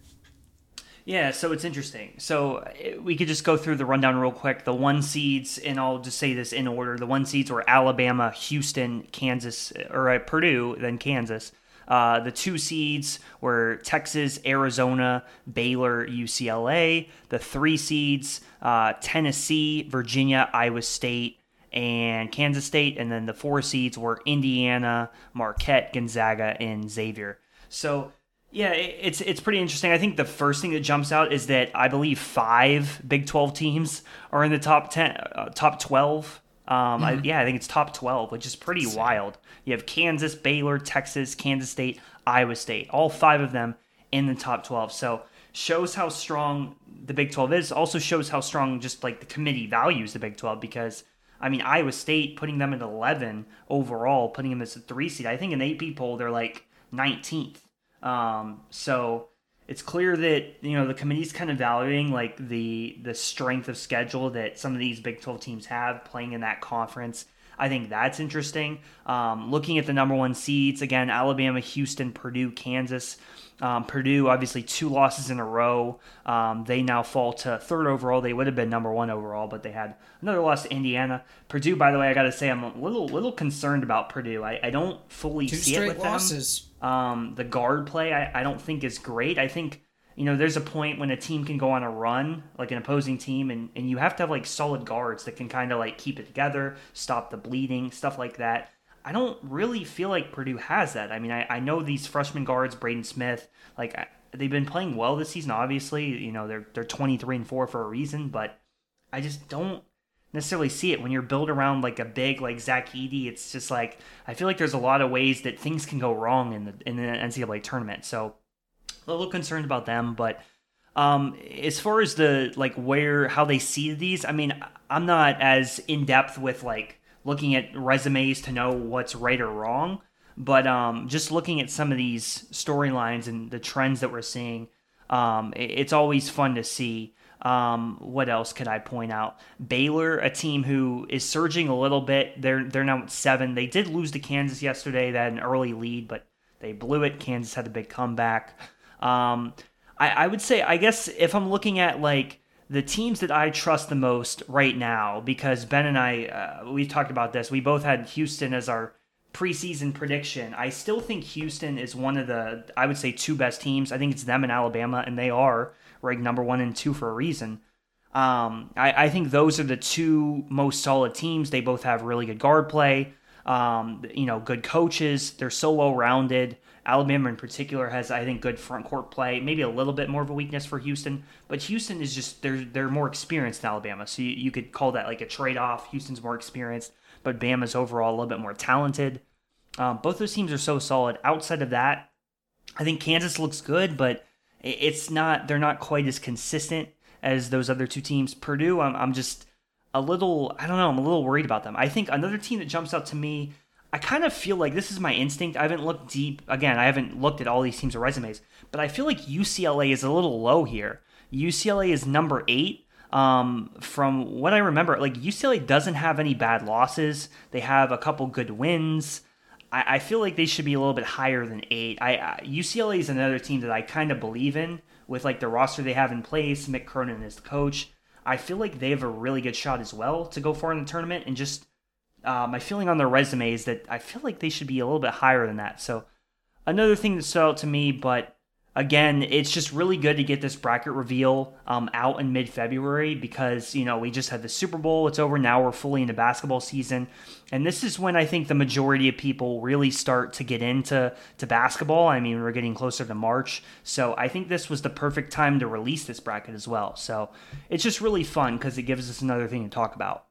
Speaker 1: Yeah, so it's interesting. So we could just go through the rundown real quick. The one seeds, and I'll just say this in order. The one seeds were Alabama, Houston, Kansas, or uh, Purdue, then Kansas. Uh, the two seeds were Texas, Arizona, Baylor, UCLA. The three seeds, uh, Tennessee, Virginia, Iowa State, and Kansas State. And then the four seeds were Indiana, Marquette, Gonzaga, and Xavier. So yeah, it's it's pretty interesting. I think the first thing that jumps out is that I believe five Big Twelve teams are in the top ten, uh, top twelve. Um, mm-hmm. I, yeah, I think it's top twelve, which is pretty wild. You have Kansas, Baylor, Texas, Kansas State, Iowa State, all five of them in the top twelve. So shows how strong the Big Twelve is. Also shows how strong just like the committee values the Big Twelve because. I mean, Iowa State putting them at 11 overall, putting them as a three seed. I think in the AP poll, they're like 19th. Um, so it's clear that you know the committee's kind of valuing like the the strength of schedule that some of these Big 12 teams have playing in that conference. I think that's interesting. Um, looking at the number one seeds again, Alabama, Houston, Purdue, Kansas. Um, Purdue, obviously, two losses in a row. Um, they now fall to third overall. They would have been number one overall, but they had another loss to Indiana. Purdue, by the way, I got to say, I'm a little little concerned about Purdue. I, I don't fully
Speaker 2: two
Speaker 1: see it with
Speaker 2: losses.
Speaker 1: them. Um, the guard play, I, I don't think is great. I think you know, there's a point when a team can go on a run, like an opposing team, and, and you have to have like solid guards that can kind of like keep it together, stop the bleeding, stuff like that. I don't really feel like Purdue has that. I mean, I, I know these freshman guards, Braden Smith, like they've been playing well this season. Obviously, you know they're they're 23 and four for a reason, but I just don't necessarily see it when you're built around like a big like Zach Edey. It's just like I feel like there's a lot of ways that things can go wrong in the in the NCAA tournament. So a little concerned about them, but um, as far as the like where how they see these, I mean, I'm not as in depth with like looking at resumes to know what's right or wrong. But um, just looking at some of these storylines and the trends that we're seeing, um, it's always fun to see. Um, what else could I point out? Baylor, a team who is surging a little bit. They're they're now at seven. They did lose to Kansas yesterday. Had an early lead, but they blew it. Kansas had a big comeback. Um, I, I would say, I guess, if I'm looking at like the teams that I trust the most right now, because Ben and I, uh, we've talked about this. We both had Houston as our preseason prediction. I still think Houston is one of the, I would say, two best teams. I think it's them and Alabama, and they are ranked number one and two for a reason. Um, I, I, think those are the two most solid teams. They both have really good guard play, um, you know, good coaches. They're so well rounded. Alabama in particular has, I think, good front court play. Maybe a little bit more of a weakness for Houston, but Houston is just they're they're more experienced than Alabama, so you, you could call that like a trade off. Houston's more experienced but Bama's overall a little bit more talented. Um, both those teams are so solid. Outside of that, I think Kansas looks good, but it's not. They're not quite as consistent as those other two teams. Purdue, I'm, I'm just a little. I don't know. I'm a little worried about them. I think another team that jumps out to me. I kind of feel like this is my instinct. I haven't looked deep. Again, I haven't looked at all these teams' resumes, but I feel like UCLA is a little low here. UCLA is number eight um, from what I remember, like UCLA doesn't have any bad losses. They have a couple good wins. I, I feel like they should be a little bit higher than eight. I, I UCLA is another team that I kind of believe in with like the roster they have in place. Mick Cronin is the coach. I feel like they have a really good shot as well to go far in the tournament. And just uh, my feeling on their resume is that I feel like they should be a little bit higher than that. So another thing that stood out to me, but again, it's just really good to get this bracket reveal um, out in mid February because, you know, we just had the Super Bowl. It's over now. We're fully into basketball season. And this is when I think the majority of people really start to get into to basketball. I mean, we're getting closer to March. So I think this was the perfect time to release this bracket as well. So it's just really fun because it gives us another thing to talk about.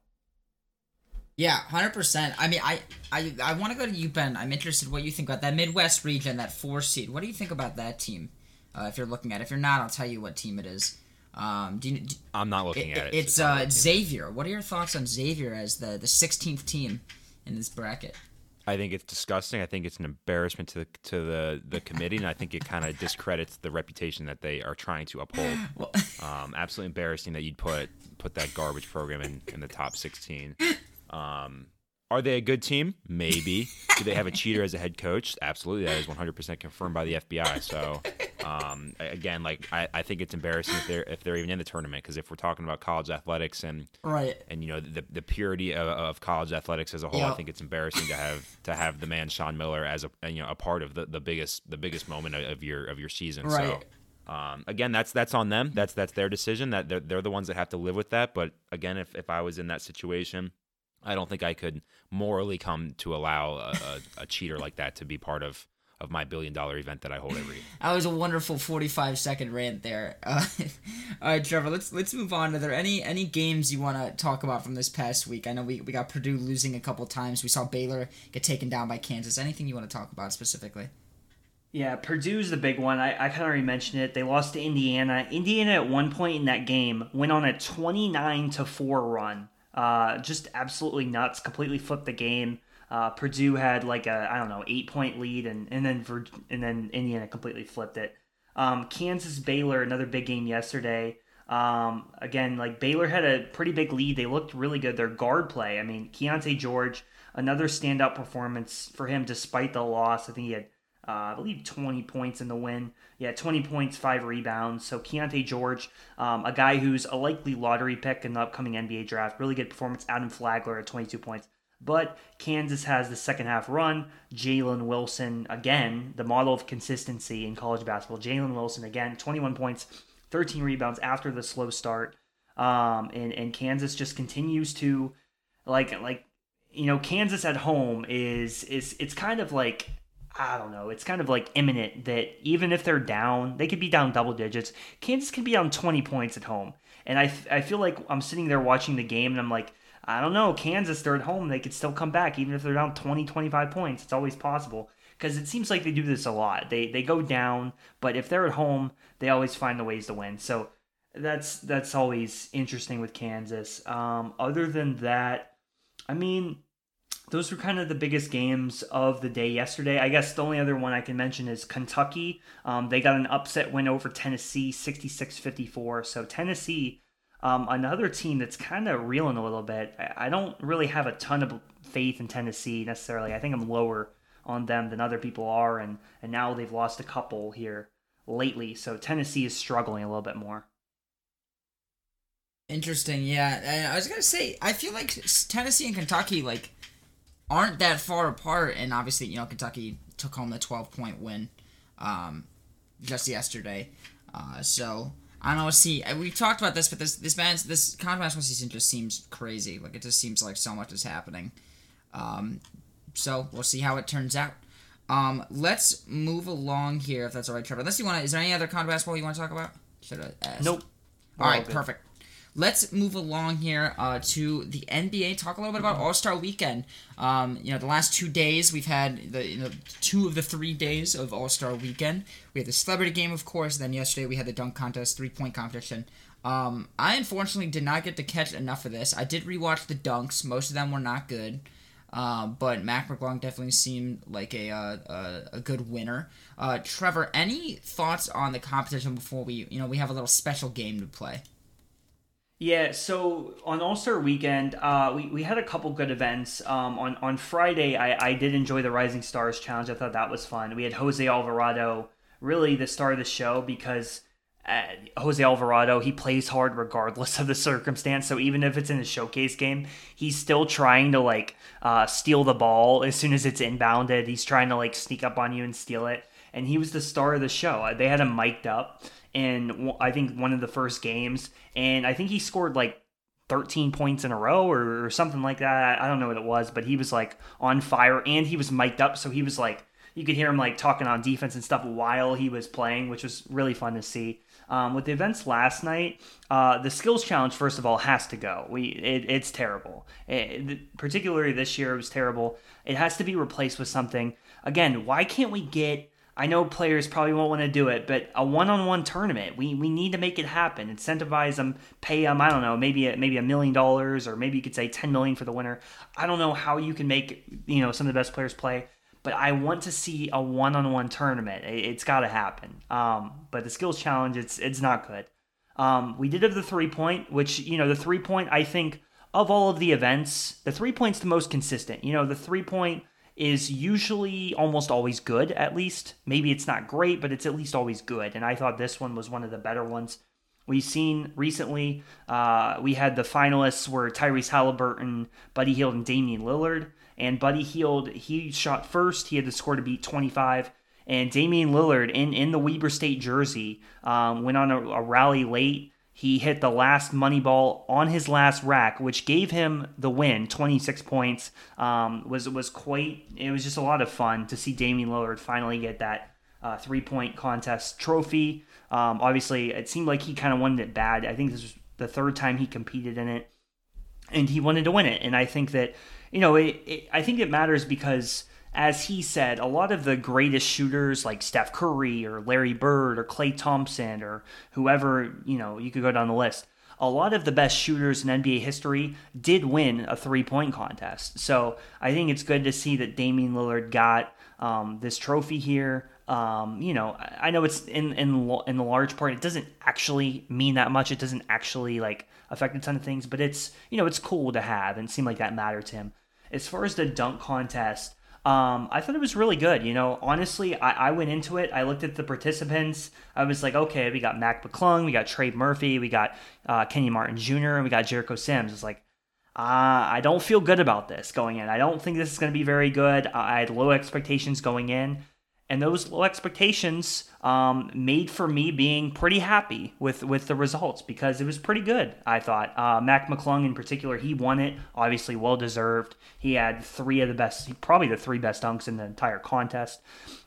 Speaker 2: Yeah, hundred percent. I mean, I I I want to go to you, Ben. I'm interested what you think about that Midwest region, that four seed. What do you think about that team? Uh, if you're looking at, it. if you're not, I'll tell you what team it is. Um, do you, do,
Speaker 3: I'm not looking
Speaker 2: it,
Speaker 3: at it.
Speaker 2: It's uh, Xavier. What are your thoughts on Xavier as the the 16th team in this bracket?
Speaker 3: I think it's disgusting. I think it's an embarrassment to the to the, the committee, and I think it kind of discredits the reputation that they are trying to uphold. [gasps] Well, um, absolutely embarrassing that you'd put put that garbage program in, in the top 16. [laughs] Um, are they a good team? Maybe. [laughs] Do they have a cheater as a head coach? Absolutely. That is 100% confirmed by the FBI. So, um, again, like I, I think it's embarrassing if they're if they're even in the tournament because if we're talking about college athletics and
Speaker 2: right
Speaker 3: and you know the the purity of, of college athletics as a whole, yep. I think it's embarrassing to have to have the man Sean Miller as a you know a part of the, the biggest the biggest moment of your of your season.
Speaker 2: Right.
Speaker 3: So, um, again, that's that's on them. That's that's their decision. That they're, they're the ones that have to live with that. But again, if if I was in that situation I don't think I could morally come to allow a, a, a cheater like that to be part of of my billion dollar event that I hold every year.
Speaker 2: That was a wonderful 45 second rant there. [laughs] Uh, all right, Trevor, let's let's move on. Are there any any games you want to talk about from this past week? I know we, we got Purdue losing a couple times. We saw Baylor get taken down by Kansas. Anything you want to talk about specifically?
Speaker 1: Yeah, Purdue's the big one. I, I kind of already mentioned it. They lost to Indiana. Indiana at one point in that game went on a 29 to 4 run uh, just absolutely nuts. Completely flipped the game. Uh, Purdue had like a I don't know eight point lead, and and then and then Indiana completely flipped it. Um, Kansas Baylor another big game yesterday. Um, again, like Baylor had a pretty big lead. They looked really good. Their guard play. I mean, Keyonte George another standout performance for him despite the loss. I think he had uh, I believe 20 points in the win. Yeah, 20 points, five rebounds. So Keyonte George, um, a guy who's a likely lottery pick in the upcoming NBA draft. Really good performance. Adam Flagler at 22 points. But Kansas has the second half run. Jalen Wilson, again, the model of consistency in college basketball. Jalen Wilson, again, 21 points, 13 rebounds after the slow start. Um, and, and Kansas just continues to, like, like, you know, Kansas at home is, is, it's kind of like, I don't know. It's kind of like imminent that even if they're down, they could be down double digits. Kansas can be down 20 points at home. And I, I feel like I'm sitting there watching the game and I'm like, I don't know. Kansas, they're at home. They could still come back even if they're down 20, 25 points. It's always possible because it seems like they do this a lot. They they go down, but if they're at home, they always find the ways to win. So that's that's always interesting with Kansas. Um, other than that, I mean, those were kind of the biggest games of the day yesterday. I guess the only other one I can mention is Kentucky. Um, they got an upset win over Tennessee, 66 54. So, Tennessee, um, another team that's kind of reeling a little bit. I don't really have a ton of faith in Tennessee necessarily. I think I'm lower on them than other people are, and, and now they've lost a couple here lately. So, Tennessee is struggling a little bit more.
Speaker 2: Interesting, yeah. I was gonna say, I feel like Tennessee and Kentucky, like, aren't that far apart, and obviously, you know, Kentucky took home the 12 point win um, just yesterday. Uh, so I don't know. See, we talked about this, but this this man's this college basketball season just seems crazy. Like it just seems like so much is happening. Um, so we'll see how it turns out. Um, let's move along here, if that's all right, Trevor. Unless you want to, is there any other college basketball you want to talk about? Should I ask?
Speaker 1: Nope.
Speaker 2: All right, perfect let's move along here uh, to the NBA. Talk a little bit about All Star Weekend. Um, you know, the last two days we've had the you know two of the three days of All Star Weekend. We had the celebrity game, of course. Then yesterday we had the dunk contest, three point competition. Um, I unfortunately did not get to catch enough of this. I did rewatch the dunks. Most of them were not good. Uh, but Mac McClung definitely seemed like a uh, a, a, good winner. Uh, Trevor, any thoughts on the competition before we you know we have a little special game to play?
Speaker 1: Yeah, so on All Star Weekend, uh, we, we had a couple good events. Um, on on Friday, I, I did enjoy the Rising Stars Challenge. I thought that was fun. We had Jose Alvarado, really the star of the show because uh, Jose Alvarado he plays hard regardless of the circumstance. So even if it's in a showcase game, he's still trying to like uh, steal the ball as soon as it's inbounded. He's trying to like sneak up on you and steal it. And he was the star of the show. They had him mic'd up in I think one of the first games, and I think he scored like 13 points in a row or, or something like that. I don't know what it was, but he was like on fire and he was mic'd up, so he was like you could hear him like talking on defense and stuff while he was playing, which was really fun to see. Um, with the events last night, uh, the skills challenge first of all has to go. We it, it's terrible. It, particularly this year, it was terrible. It has to be replaced with something. Again, why can't we get I know players probably won't want to do it, but a one-on-one tournament, we, we need to make it happen. Incentivize them, pay them. I don't know, maybe a, maybe a million dollars, or maybe you could say ten million for the winner. I don't know how you can make you know some of the best players play, but I want to see a one-on-one tournament. It, has got to happen. Um, but the skills challenge, it's it's not good. Um, we did have the three-point, which you know the three-point. I think of all of the events, the three-point's the most consistent. You know, the three-point is usually almost always good, at least. Maybe it's not great, but it's at least always good. And I thought this one was one of the better ones. We've seen recently, uh, we had the finalists were Tyrese Halliburton, Buddy Hield, and Damian Lillard. And Buddy Hield, he shot first. He had the score to beat 25. And Damian Lillard, in, in the Weber State jersey, um, went on a, a rally late he hit the last money ball on his last rack, which gave him the win, 26 points. Um, was was quite. It was just a lot of fun to see Damian Lillard finally get that uh, three point contest trophy. Um, obviously, it seemed like he kind of wanted it bad. I think this was the third time he competed in it, and he wanted to win it. And I think that you know, it, it, I think it matters because as he said, a lot of the greatest shooters like Steph Curry or Larry Bird or Klay Thompson or whoever, you know, you could go down the list. A lot of the best shooters in NBA history did win a three point contest. So I think it's good to see that Damian Lillard got um, this trophy here. Um, you know, I know it's in in in the large part, it doesn't actually mean that much. It doesn't actually like affect a ton of things, but it's you know it's cool to have and seem like that mattered to him. As far as the dunk contest, um, I thought it was really good. You know, honestly, I, I went into it. I looked at the participants. I was like, okay, we got Mac McClung, we got Trey Murphy, we got uh, Kenyon Martin Jr., and we got Jericho Sims. It's like, uh, I don't feel good about this going in. I don't think this is going to be very good. I had low expectations going in, and those low expectations um, made for me being pretty happy with with the results because it was pretty good. I thought uh, Mac McClung in particular, he won it, obviously well deserved. He had three of the best, probably the three best dunks in the entire contest.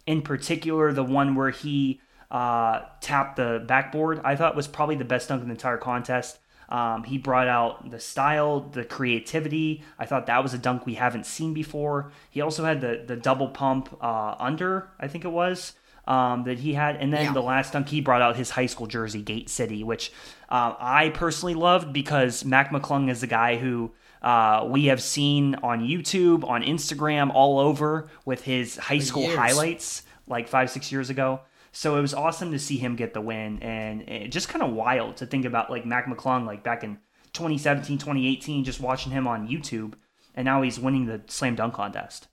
Speaker 1: In particular, the one where he uh, tapped the backboard, I thought was probably the best dunk in the entire contest. Um, he brought out the style, the creativity. I thought that was a dunk we haven't seen before. He also had the the double pump uh, under, I think it was, um, that he had. And then
Speaker 2: Yeah.
Speaker 1: the last dunk, he brought out his high school jersey, Gate City, which uh, I personally loved because Mac McClung is the guy who. Uh, we have seen on YouTube, on Instagram, all over with his high school highlights like five, six years ago. So it was awesome to see him get the win, and it just kind of wild to think about like Mac McClung, like back in 2017, 2018, just watching him on YouTube, and now he's winning the slam dunk contest.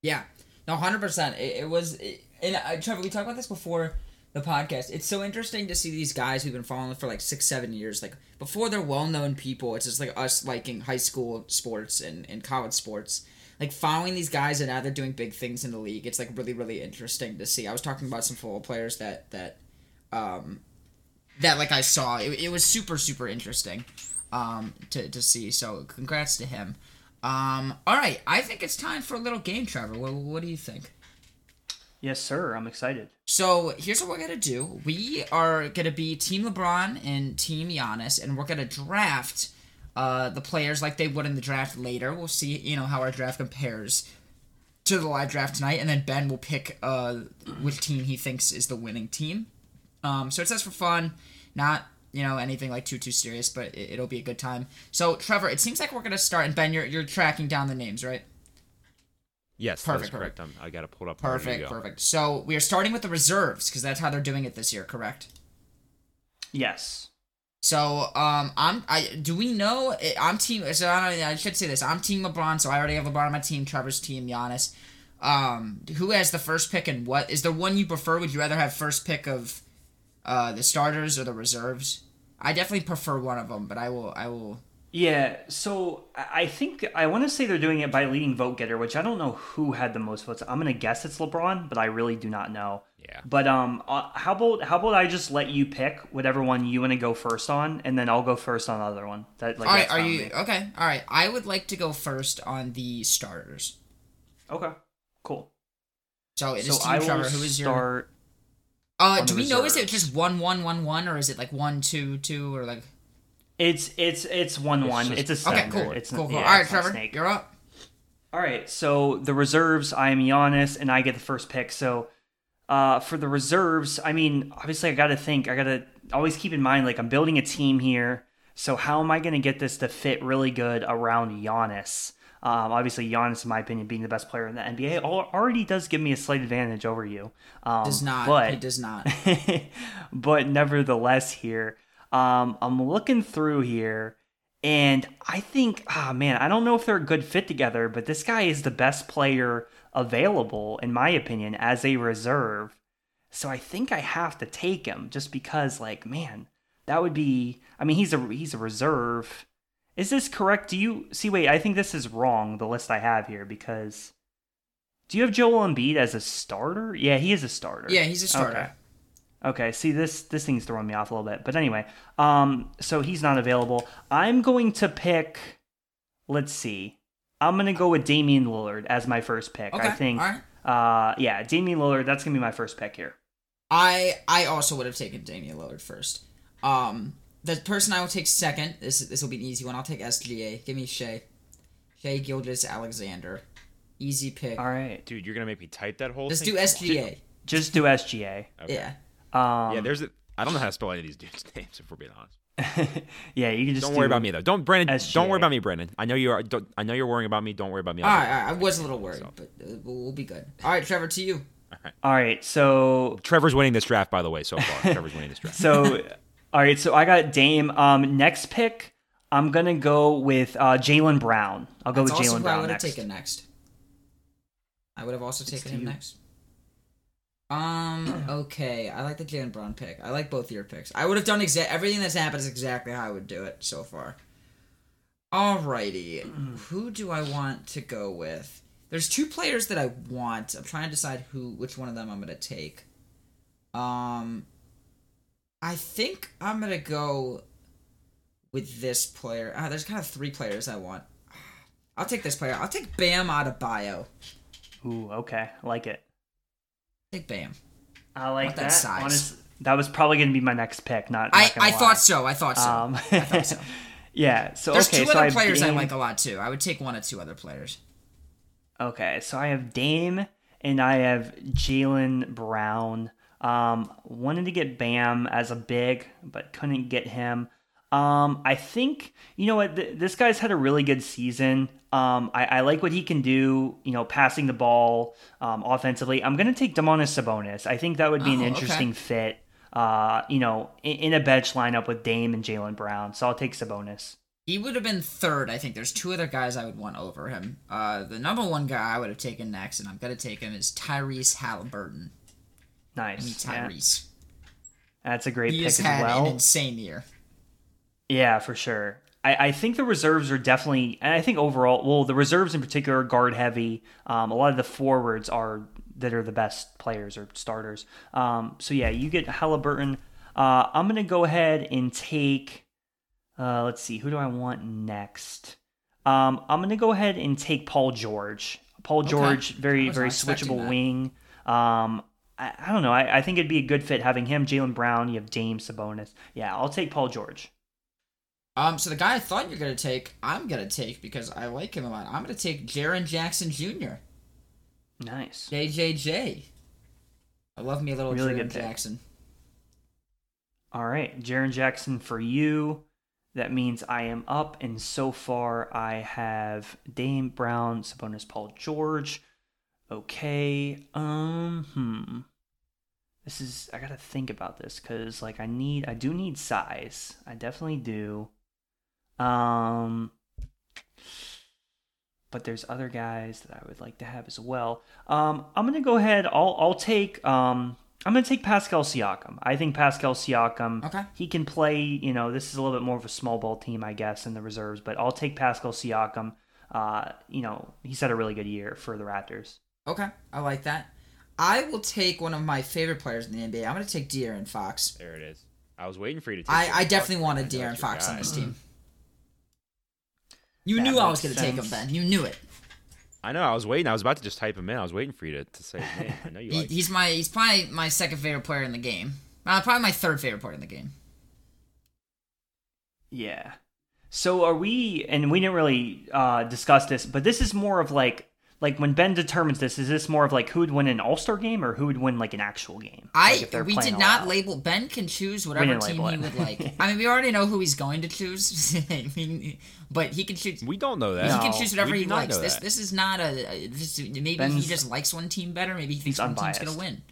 Speaker 2: Yeah, no, hundred percent. It, it was, it, and uh, Trevor, we talked about this before the podcast. It's so interesting to see these guys we've been following for like six, seven years. Like before, they're well-known people. It's just like us liking high school sports and, and college sports. Like following these guys and now they're doing big things in the league. It's like really, really interesting to see. I was talking about some football players that that, um, that like I saw. It, it was super, super interesting, um, to to see. So congrats to him. Um, all right, I think it's time for a little game, Trevor. What, what do you think?
Speaker 1: Yes, sir. I'm excited.
Speaker 2: So here's what we're gonna do. We are gonna be Team LeBron and Team Giannis, and we're gonna draft uh, the players like they would in the draft later. We'll see, you know, how our draft compares to the live draft tonight, and then Ben will pick uh, which team he thinks is the winning team. Um, so it's just for fun, not you know anything like too too serious, but it, it'll be a good time. So Trevor, it seems like we're gonna start, and Ben, you're you're tracking down the names, right?
Speaker 3: Yes,
Speaker 2: Perfect,
Speaker 3: that's correct. I'm, I got to pull it up.
Speaker 2: Perfect, perfect. So we are starting with the reserves because that's how they're doing it this year, correct?
Speaker 1: Yes.
Speaker 2: So, um, I'm I do we know eh, I'm team. So I, I should say this. I'm team LeBron. So I already have LeBron on my team. Trevor's team Giannis. Um, who has the first pick and what is there one you prefer? Would you rather have first pick of, uh, the starters or the reserves? I definitely prefer one of them, but I will I will.
Speaker 1: Yeah, so I think I want to say they're doing it by leading vote getter, which I don't know who had the most votes. I'm gonna guess it's LeBron, but I really do not know.
Speaker 3: Yeah.
Speaker 1: But um, uh, how about how about I just let you pick whatever one you want to go first on, and then I'll go first on the other one. That like
Speaker 2: all right, are you
Speaker 1: me.
Speaker 2: okay? All right, I would like to go first on the starters.
Speaker 1: okay? Cool.
Speaker 2: So it is
Speaker 1: So
Speaker 2: team
Speaker 1: I will
Speaker 2: Trevor. Who is your?
Speaker 1: start.
Speaker 2: Uh, do
Speaker 1: the
Speaker 2: we know? Is it just one one one one, or is it like one two two, or like?
Speaker 1: It's it's it's one
Speaker 3: It's
Speaker 1: one.
Speaker 3: just-
Speaker 1: It's a
Speaker 2: Okay, cool,
Speaker 1: It's
Speaker 2: cool, cool.
Speaker 1: yeah,
Speaker 2: All right, Trevor,
Speaker 1: snake.
Speaker 2: you're up.
Speaker 1: All right, so the reserves, I am Giannis, and I get the first pick. So, uh, for the reserves, I mean, obviously, I got to think. I got to always keep in mind, like, I'm building a team here. So, how am I going to get this to fit really good around Giannis? Um, obviously, Giannis, in my opinion, being the best player in the NBA, already does give me a slight advantage over you. Um,
Speaker 2: Does not.
Speaker 1: But
Speaker 2: he does not. [laughs]
Speaker 1: but nevertheless, here, um, I'm looking through here, and I think, ah, man, I don't know if they're a good fit together, but this guy is the best player available, in my opinion, as a reserve. So I think I have to take him just because, like, man, that would be. I mean, he's a he's a reserve. Is this correct? Do you see? Wait, I think this is wrong. The list I have here because. Do you have Joel Embiid as a starter? Yeah, he is a starter.
Speaker 2: Yeah, he's a starter.
Speaker 1: Okay. Okay, see this this thing's throwing me off a little bit. But anyway, um so he's not available. I'm going to pick let's see. I'm going to go with Damian Lillard as my first pick.
Speaker 2: Okay,
Speaker 1: I think
Speaker 2: all right.
Speaker 1: uh yeah, Damian Lillard, that's going to be my first pick here.
Speaker 2: I I also would have taken Damian Lillard first. Um, the person I will take second. This this will be an easy one. I'll take SGA. Give me Shai. Shea Gildas Alexander. Easy pick.
Speaker 1: All right.
Speaker 3: Dude, you're gonna make me type that whole
Speaker 2: Let's
Speaker 3: thing.
Speaker 2: do SGA.
Speaker 1: Just do SGA.
Speaker 3: Okay.
Speaker 2: Yeah.
Speaker 1: Um
Speaker 3: Yeah, there's a. I don't know how to spell any of these dudes' [laughs] names. If we're being honest. [laughs]
Speaker 1: yeah, you can just
Speaker 3: Don't
Speaker 1: do
Speaker 3: worry about me though. Don't Brandon. Don't worry about me, Brandon. I know you are. Don't, I know you're worrying about me. Don't worry about me.
Speaker 2: All
Speaker 3: I'll
Speaker 2: right,
Speaker 3: do it.
Speaker 2: all right. I was a little worried,
Speaker 3: So-
Speaker 2: but uh, we'll, we'll be good. All right, Trevor, to you.
Speaker 1: All right. So
Speaker 3: Trevor's winning this draft, by the way. So far, [laughs] Trevor's winning this draft.
Speaker 1: So, all right. So I got Dame. Um, next pick, I'm gonna go with uh, Jaylen Brown. I'll go
Speaker 2: That's
Speaker 1: with Jaylen
Speaker 2: Brown. I would have
Speaker 1: next.
Speaker 2: taken next. I would have also taken him
Speaker 1: you.
Speaker 2: next. Um. [clears throat] Okay. I like the Jaylen Brown pick. I like both your picks. I would have done exact everything that's happened is exactly how I would do it so far. Alrighty, [clears throat] who do I want to go with? There's two players that I want. I'm trying to decide who, which one of them I'm gonna take. Um, I think I'm gonna go with this player. Ah, there's kind of three players I want. I'll take this player. I'll take Bam Adebayo.
Speaker 1: Ooh, okay, like it.
Speaker 2: Take Bam.
Speaker 1: I like
Speaker 2: that
Speaker 1: that.
Speaker 2: size.
Speaker 1: Honest- that was probably going to be my next pick. Not.
Speaker 2: I,
Speaker 1: not
Speaker 2: I
Speaker 1: lie.
Speaker 2: thought so. I thought so.
Speaker 1: Um,
Speaker 2: I thought so. [laughs]
Speaker 1: yeah. So
Speaker 2: There's
Speaker 1: okay,
Speaker 2: two
Speaker 1: so
Speaker 2: other
Speaker 1: I
Speaker 2: players I like a lot too. I would take one or two other players.
Speaker 1: Okay, so I have Dame and I have Jaylen Brown. Um, wanted to get Bam as a big, but couldn't get him. Um, I think you know what th- this guy's had a really good season. Um, I, I like what he can do. You know, passing the ball, um, offensively. I'm gonna take Domantas Sabonis. I think that would be
Speaker 2: Oh,
Speaker 1: an
Speaker 2: okay.
Speaker 1: interesting fit. Uh, you know, in, in a bench lineup with Dame and Jaylen Brown. So I'll take Sabonis.
Speaker 2: He would have been third. I think there's two other guys I would want over him. Uh, the number one guy I would have taken next, and I'm gonna take him, is Tyrese Halliburton.
Speaker 1: Nice. Yeah,
Speaker 2: Tyrese.
Speaker 1: that's a great
Speaker 2: He
Speaker 1: pick as
Speaker 2: had
Speaker 1: well.
Speaker 2: an insane year.
Speaker 1: Yeah, for sure. I, I think the reserves are definitely, and I think overall, well, the reserves in particular are guard heavy. Um, a lot of the forwards are that are the best players or starters. Um, so yeah, you get Halliburton. Uh, I'm gonna go ahead and take. Uh, let's see, who do I want next? Um, I'm gonna go ahead and take Paul George. Paul
Speaker 2: Okay.
Speaker 1: George, very very switchable
Speaker 2: that.
Speaker 1: wing. Um, I, I don't know. I, I think it'd be a good fit having him, Jaylen Brown. You have Dame Sabonis. Yeah, I'll take Paul George.
Speaker 2: Um, so the guy I thought you're gonna take, I'm gonna take because I like him a lot. I'm gonna take Jaren Jackson Jr.
Speaker 1: Nice.
Speaker 2: JJJ. I love me a little
Speaker 1: Really Jaren pick.
Speaker 2: Jackson.
Speaker 1: All right, Jaren Jackson for you. That means I am up, and so far I have Dame Brown, Sabonis, Paul George. Okay. Um. Hmm. This is I gotta think about this because like I need I do need size. I definitely do. Um. But there's other guys that I would like to have as well. Um, I'm gonna go ahead. I'll I'll take um I'm gonna take Pascal Siakam. I think Pascal Siakam.
Speaker 2: Okay.
Speaker 1: He can play. You know, this is a little bit more of a small ball team, I guess, in the reserves. But I'll take Pascal Siakam. Uh, you know, he's had a really good year for the Raptors.
Speaker 2: Okay, I like that. I will take one of my favorite players in the NBA. I'm gonna take De'Aaron Fox.
Speaker 3: There it is. I was waiting for you to. Take
Speaker 2: I, I definitely
Speaker 3: but
Speaker 2: wanted
Speaker 3: I know
Speaker 2: De'Aaron
Speaker 3: it's your
Speaker 2: Fox on this team. [clears throat] You
Speaker 1: That
Speaker 2: knew I was gonna take him,
Speaker 1: sense.
Speaker 2: Ben. You knew it.
Speaker 3: I know. I was waiting. I was about to just type him in. I was waiting for you to, to say his name. I know you [laughs]
Speaker 2: He,
Speaker 3: like.
Speaker 2: he's my he's probably my second favorite player in the game. Uh, probably my third favorite player in the game.
Speaker 1: Yeah. So are we? And we didn't really uh, discuss this, but this is more of like like when Ben determines this. Is this more of like who would win an All Star game or who would win like an actual game?
Speaker 2: I
Speaker 1: Like,
Speaker 2: we did not
Speaker 1: out.
Speaker 2: label. Ben can choose whatever team he
Speaker 1: it.
Speaker 2: would like. [laughs] I mean, we already know who he's going to choose. [laughs] I mean, but he can choose.
Speaker 3: we don't know that.
Speaker 2: He
Speaker 1: No.
Speaker 2: can choose whatever he
Speaker 3: do
Speaker 2: likes. This
Speaker 3: that.
Speaker 2: this is not a. a- This, maybe he just likes one team better. Maybe he thinks
Speaker 1: He's
Speaker 2: one team's gonna win.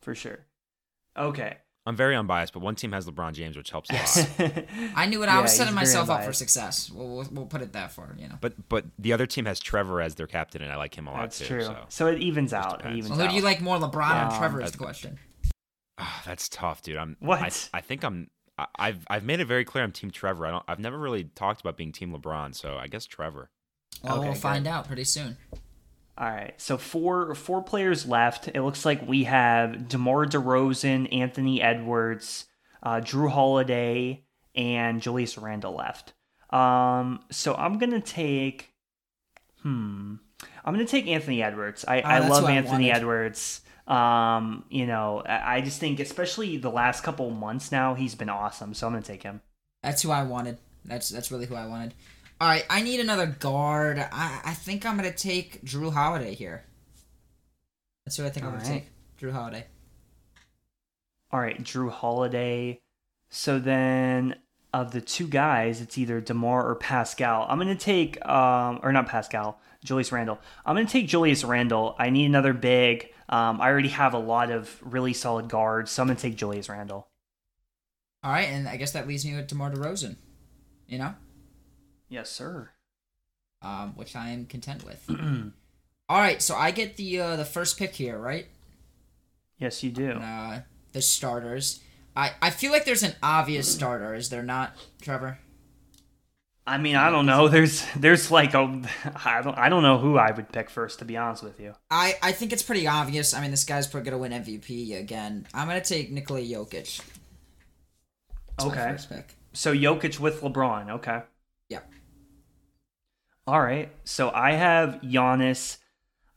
Speaker 1: for sure. Okay.
Speaker 3: I'm very unbiased, but one team has LeBron James, which helps a lot. [laughs]
Speaker 2: I knew it.
Speaker 1: Yeah,
Speaker 2: I was setting
Speaker 1: very
Speaker 2: myself up for success. We'll, we'll we'll put it that far. You know.
Speaker 3: but but the other team has Trevor as their captain, and I like him a lot
Speaker 1: That's
Speaker 3: too.
Speaker 1: true.
Speaker 3: So
Speaker 1: So. it evens out. It evens
Speaker 2: Well, who
Speaker 1: out.
Speaker 2: do you like more, LeBron
Speaker 1: Um,
Speaker 2: or Trevor? Is the question.
Speaker 3: Ah, that's tough, dude. I'm
Speaker 1: What?
Speaker 3: I, I think I'm. I, I've I've made it very clear I'm Team Trevor. I don't. I've never really talked about being Team LeBron, so I guess Trevor.
Speaker 2: Well,
Speaker 1: Okay,
Speaker 2: we'll find out pretty soon.
Speaker 1: All right, so four four players left. It looks like we have DeMar DeRozan, Anthony Edwards, uh, Jrue Holiday, and Julius Randle left. Um, so I'm gonna take, hmm, I'm gonna take Anthony Edwards. I,
Speaker 2: Oh,
Speaker 1: I love
Speaker 2: who I
Speaker 1: Anthony. Edwards. Um, you know, I I just think, especially the last couple months now, he's been awesome. So I'm gonna take him.
Speaker 2: That's who I wanted. That's that's really who I wanted. All right, I need another guard. I I think I'm gonna take Jrue Holiday here. That's who I think I'm
Speaker 1: All
Speaker 2: gonna take. Jrue Holiday.
Speaker 1: All right, Jrue Holiday. So then of the two guys, it's either DeMar or Pascal. I'm going to take um or not Pascal, Julius Randle. I'm going to take Julius Randle. I need another big. Um, I already have a lot of really solid guards, so I'm going to take Julius Randle.
Speaker 2: All right, and I guess that leaves me with DeMar DeRozan. You know,
Speaker 1: Yes, sir.
Speaker 2: um, which I am content with. [clears throat] All right, so I get the uh, the first pick here, right?
Speaker 1: yes, you do.
Speaker 2: Uh, the starters. I I feel like there's an obvious starter. Is there not, Trevor?
Speaker 1: I mean, I don't know. There's there's like a I don't I don't know who I would pick first to be honest with you.
Speaker 2: I, I think it's pretty obvious. I mean, this guy's probably gonna win MVP again. I'm gonna take Nikola Jokic. That's
Speaker 1: Okay. So Jokic with LeBron. Okay.
Speaker 2: Yeah.
Speaker 1: All right. So I have Giannis.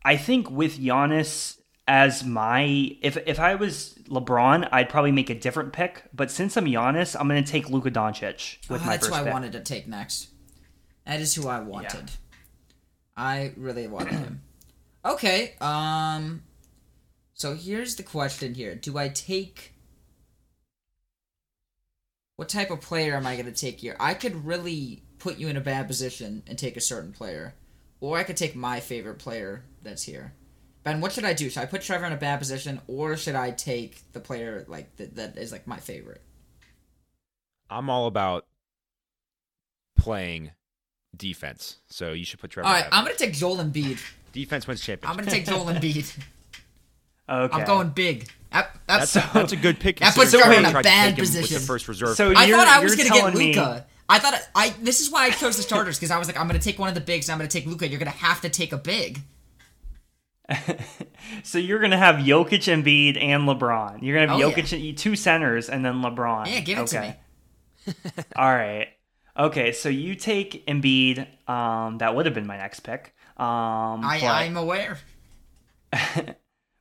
Speaker 1: I think with Giannis as my if if I was LeBron, I'd probably make a different pick. But since I'm Giannis, I'm going to take Luka Doncic with
Speaker 2: Oh,
Speaker 1: my
Speaker 2: that's
Speaker 1: first
Speaker 2: who I
Speaker 1: pick.
Speaker 2: wanted to take next. That is who I wanted. I really wanted him. Okay. Um. So here's the question here: Do I take? What type of player am I going to take here? I could really put you in a bad position and take a certain player, or I could take my favorite player that's here. Ben, what should I do? Should I put Trevor in a bad position, or should I take the player like that, that is like my favorite?
Speaker 3: I'm all about playing defense. So you should put Trevor.
Speaker 2: All right,
Speaker 3: Bauer.
Speaker 2: I'm going to take Joel Embiid.
Speaker 3: defense wins championship.
Speaker 2: I'm gonna take Joel [laughs] Embiid.
Speaker 1: Okay.
Speaker 2: I'm going big. That, that's,
Speaker 3: That's, that's a good pick.
Speaker 2: That puts
Speaker 3: considering
Speaker 2: Trevor in a
Speaker 3: to
Speaker 2: bad
Speaker 3: take him With
Speaker 2: position.
Speaker 3: the first reserve.
Speaker 1: So.
Speaker 2: I
Speaker 1: you're-
Speaker 2: thought I was gonna get
Speaker 1: telling me-
Speaker 2: Luka. I thought I. This is why I chose the starters because I was like, I'm gonna take one of the bigs. and I'm gonna take Luka. You're gonna have to take a big. [laughs]
Speaker 1: So you're going to have Jokic, Embiid, and LeBron. You're going to have
Speaker 2: Oh, yeah.
Speaker 1: Jokic, two centers, and then LeBron.
Speaker 2: Yeah, give it to me. [laughs]
Speaker 1: All right. Okay, so you take Embiid. Um, that would have been my next pick. Um,
Speaker 2: I,
Speaker 1: but,
Speaker 2: I'm aware. [laughs]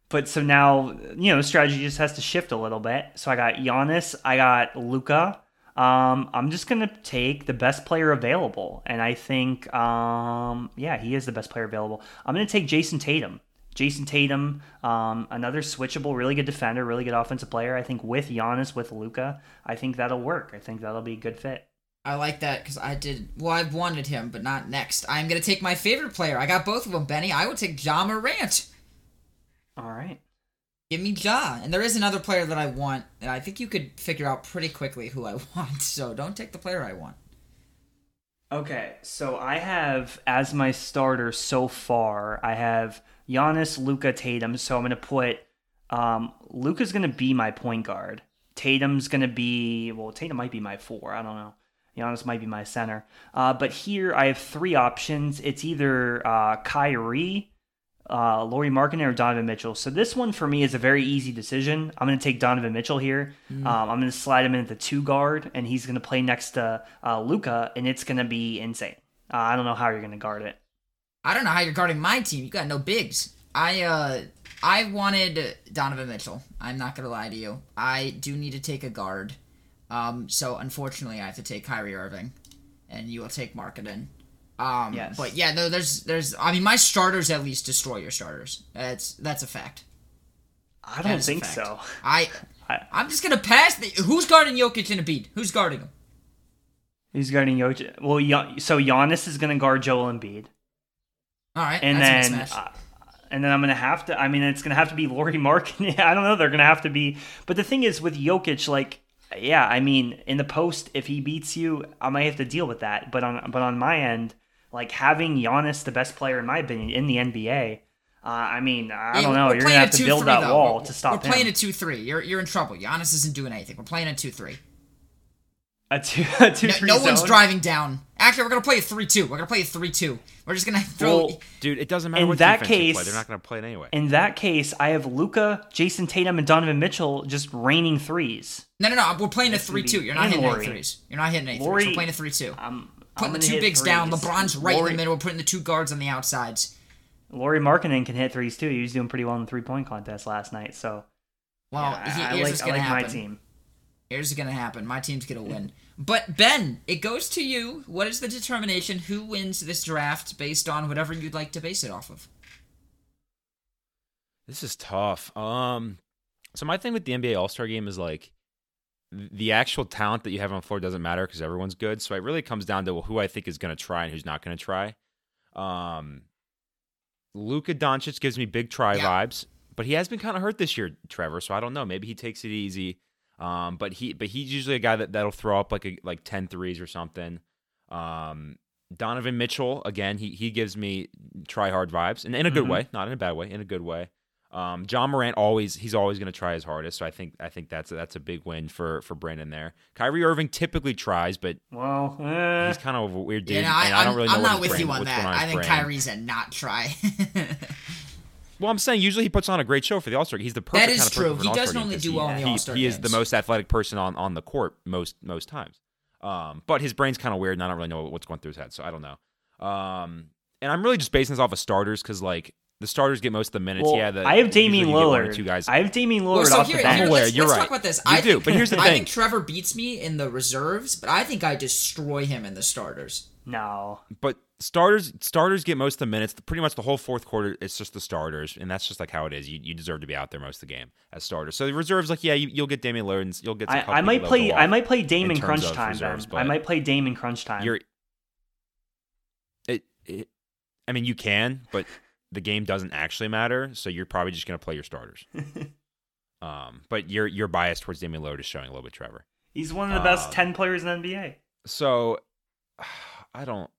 Speaker 1: but so now you know strategy just has to shift a little bit. So I got Giannis. I got Luka. Um, I'm just gonna take the best player available, and I think, um, yeah, he is the best player available. I'm gonna take Jayson Tatum. Jayson Tatum, um, another switchable, really good defender, really good offensive player. I think with Giannis, with Luka, I think that'll work. I think that'll be a good fit.
Speaker 2: I like that because I did. Well, I wanted him, but not next. I'm gonna take my favorite player. I got both of them, Benny. I would take Ja Morant.
Speaker 1: All right.
Speaker 2: Give me Ja. And there is another player that I want, and I think you could figure out pretty quickly who I [laughs] want. So don't take the player I want.
Speaker 1: Okay, so I have as my starter so far, I have Giannis, Luka, Tatum. So I'm gonna put um, Luka's gonna be my point guard. Tatum's gonna be well, Tatum might be my four. I don't know. Giannis might be my center. Uh, but here I have three options. It's either uh, Kyrie, uh, Lauri Markkanen, or Donovan Mitchell. So this one for me is a very easy decision. I'm going to take Donovan Mitchell here. Um, I'm going to slide him in at the two guard, and he's going to play next to uh, Luka, and it's going to be insane. Uh, I don't know how you're going to guard it.
Speaker 2: I don't know how you're guarding my team. You got no bigs. I uh I wanted Donovan Mitchell. I'm not gonna lie to you. I do need to take a guard. Um, so unfortunately, I have to take Kyrie Irving, and you will take Markkanen. Um,
Speaker 1: Yes.
Speaker 2: but yeah, no, there's there's. I mean, my starters at least destroy your starters. That's that's a fact.
Speaker 1: I don't think so.
Speaker 2: I [laughs]
Speaker 1: I-
Speaker 2: I'm just gonna pass. The, who's guarding Jokic and Embiid? Who's guarding him?
Speaker 1: Who's guarding Jokic? Well, Gian- so Giannis is going to guard Joel Embiid,
Speaker 2: All right,
Speaker 1: and then uh, and then I'm going to have to. I mean, it's going to have to be Lauri Markkanen. [laughs] I don't know. They're going to have to be. But the thing is with Jokic, like, yeah, I mean, in the post, if he beats you, I might have to deal with that. But on but on my end, like having Giannis, the best player in my opinion in the NBA. Uh, I mean, I don't know.
Speaker 2: we're
Speaker 1: You're
Speaker 2: playing
Speaker 1: gonna have
Speaker 2: a
Speaker 1: to build
Speaker 2: 2-3
Speaker 1: that
Speaker 2: though.
Speaker 1: wall
Speaker 2: We're-
Speaker 1: to stop
Speaker 2: We're playing
Speaker 1: him.
Speaker 2: a two three. You're you're in trouble. Giannis isn't doing anything. We're playing a two three.
Speaker 1: a two, [laughs] a two
Speaker 2: No,
Speaker 1: three
Speaker 2: no one's driving down. Actually, we're gonna play a three-two. We're gonna play a three-two. We're just gonna [laughs] throw.
Speaker 1: Well,
Speaker 3: Dude, it doesn't matter
Speaker 1: In
Speaker 3: what
Speaker 1: that
Speaker 3: defense you play.
Speaker 1: case-
Speaker 3: They're not going to play it anyway.
Speaker 1: In that case, I have Luka, Jayson Tatum, and Donovan Mitchell just raining threes.
Speaker 2: no, no, no. We're playing a
Speaker 1: That's gonna be-
Speaker 2: three-two. You're not hitting
Speaker 1: Lauri.
Speaker 2: any threes. You're not hitting any threes.
Speaker 1: Lauri-
Speaker 2: We're playing a three-two.
Speaker 1: I'm, I'm
Speaker 2: Putting the two
Speaker 1: hit
Speaker 2: bigs down. LeBron's right in the middle. We're putting the two guards on the outsides.
Speaker 1: Lauri Markkanen can hit threes too. He was doing pretty well in the three point contest last night. So
Speaker 2: Well,
Speaker 1: yeah,
Speaker 2: he-
Speaker 1: I, I
Speaker 2: here's
Speaker 1: like,
Speaker 2: what's gonna
Speaker 1: like
Speaker 2: happen.
Speaker 1: my team.
Speaker 2: Here's what's gonna happen. My team's gonna win. But Ben, it goes to you. What is the determination? Who wins this draft based on whatever you'd like to base it off of?
Speaker 3: This is tough. Um, so my thing with the NBA All Star Game is like th- the actual talent that you have on the floor doesn't matter because everyone's good. So it really comes down to who I think is going to try and who's not going to try. Um, Luka Doncic gives me big try
Speaker 2: Yeah.
Speaker 3: vibes, but he has been kind of hurt this year, Trevor. So I don't know. Maybe he takes it easy. Um, but he but he's usually a guy that that'll throw up like a like 10 threes or something. Um, Donovan Mitchell again, he he gives me try hard vibes and in a good
Speaker 1: Mhm.
Speaker 3: way, not in a bad way, in a good way. Um, Ja Morant always he's always going to try his hardest, so I think I think that's a, that's a big win for for Brandon there. Kyrie Irving typically tries, but
Speaker 1: Well, eh,
Speaker 3: he's kind of a weird dude,
Speaker 2: Yeah, no, I,
Speaker 3: and I don't
Speaker 2: I'm-
Speaker 3: really know
Speaker 2: I'm not with
Speaker 3: brain-
Speaker 2: you on that.
Speaker 3: on
Speaker 2: I think
Speaker 3: brain.
Speaker 2: Kyrie's a not try. [laughs]
Speaker 3: Well, I'm saying usually he puts on a great show for the All Star. He's the perfect
Speaker 2: That is
Speaker 3: kind of
Speaker 2: true. He does
Speaker 3: All-Star game
Speaker 2: normally
Speaker 3: 'cause
Speaker 2: do
Speaker 3: he-
Speaker 2: well in the All-Star
Speaker 3: He is the most athletic person on, on the court most most times. Um, but his brain's kind of weird, and I don't really know what's going through his head, so I don't know. Um, and I'm really just basing this off of starters because like the starters get most of the minutes.
Speaker 1: well,
Speaker 3: yeah, the,
Speaker 1: I have Damian
Speaker 3: usually you get one or
Speaker 1: Lillard.
Speaker 3: Two guys.
Speaker 1: I have Damian Lillard
Speaker 2: well, so
Speaker 1: off
Speaker 2: here,
Speaker 1: the bench.
Speaker 3: I'm aware,
Speaker 2: let's,
Speaker 3: you're
Speaker 2: let's
Speaker 3: right.
Speaker 2: talk about this.
Speaker 3: You
Speaker 2: I
Speaker 3: do,
Speaker 2: think,
Speaker 3: but here's the
Speaker 2: I [laughs]
Speaker 3: thing.
Speaker 2: I think Trevor beats me in the reserves, but I think I destroy him in the starters.
Speaker 1: No,
Speaker 3: but starters starters get most of the minutes. Pretty much the whole fourth quarter, it's just the starters, and that's just like how it is. You, you deserve to be out there most of the game as starters. So the reserves, like yeah, you, you'll get Damian Lillard, and you'll get. Some
Speaker 1: I,
Speaker 3: couple
Speaker 1: I might
Speaker 3: people
Speaker 1: play.
Speaker 3: that'll go
Speaker 1: I might play Dame in crunch time.
Speaker 3: reserves,
Speaker 1: then. I might play Dame in crunch time.
Speaker 3: You're. It, it. I mean, you can, but the game doesn't actually matter. So you're probably just going to play your starters. [laughs] um, but your your bias towards Damian Lillard is showing a little bit, Trevor.
Speaker 1: He's one of the best
Speaker 3: Um,
Speaker 1: ten players in the NBA.
Speaker 3: So, [sighs] I don't,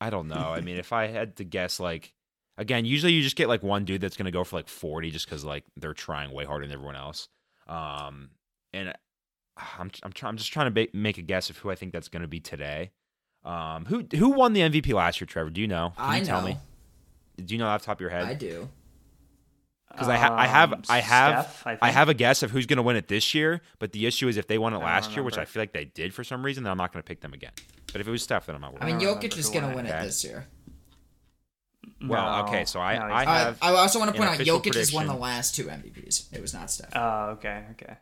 Speaker 3: I don't know. I mean, if I had to guess, like, again, usually you just get like one dude that's going to go for like forty, just because like they're trying way harder than everyone else. Um, and [sighs] I'm I'm trying I'm just trying to ba- make a guess of who I think that's going to be today. Um, who who won the MVP last year, Trevor? Do you know? Can
Speaker 2: I
Speaker 3: you tell
Speaker 2: know.
Speaker 3: me? Do you know off the top of your head?
Speaker 2: I do.
Speaker 3: because I, ha- I have
Speaker 1: Um,
Speaker 3: I have
Speaker 1: Steph, I,
Speaker 3: I, have a guess of who's going to win it this year, but the issue is if they won it
Speaker 1: I don't
Speaker 3: last year, which I feel like they did for some reason, then I'm not going to pick them again. But if it was Steph, then I'm not Worried.
Speaker 2: I mean,
Speaker 1: don't
Speaker 2: Jokic is
Speaker 1: who
Speaker 2: going to win
Speaker 1: it.
Speaker 2: it this year.
Speaker 3: Well,
Speaker 1: No,
Speaker 3: okay, so I-
Speaker 1: no,
Speaker 3: I
Speaker 1: he's
Speaker 2: I,
Speaker 3: have
Speaker 2: I also want to point out
Speaker 3: official
Speaker 2: Jokic has won the last two MVPs. It was not Steph.
Speaker 1: not. Oh, okay, okay.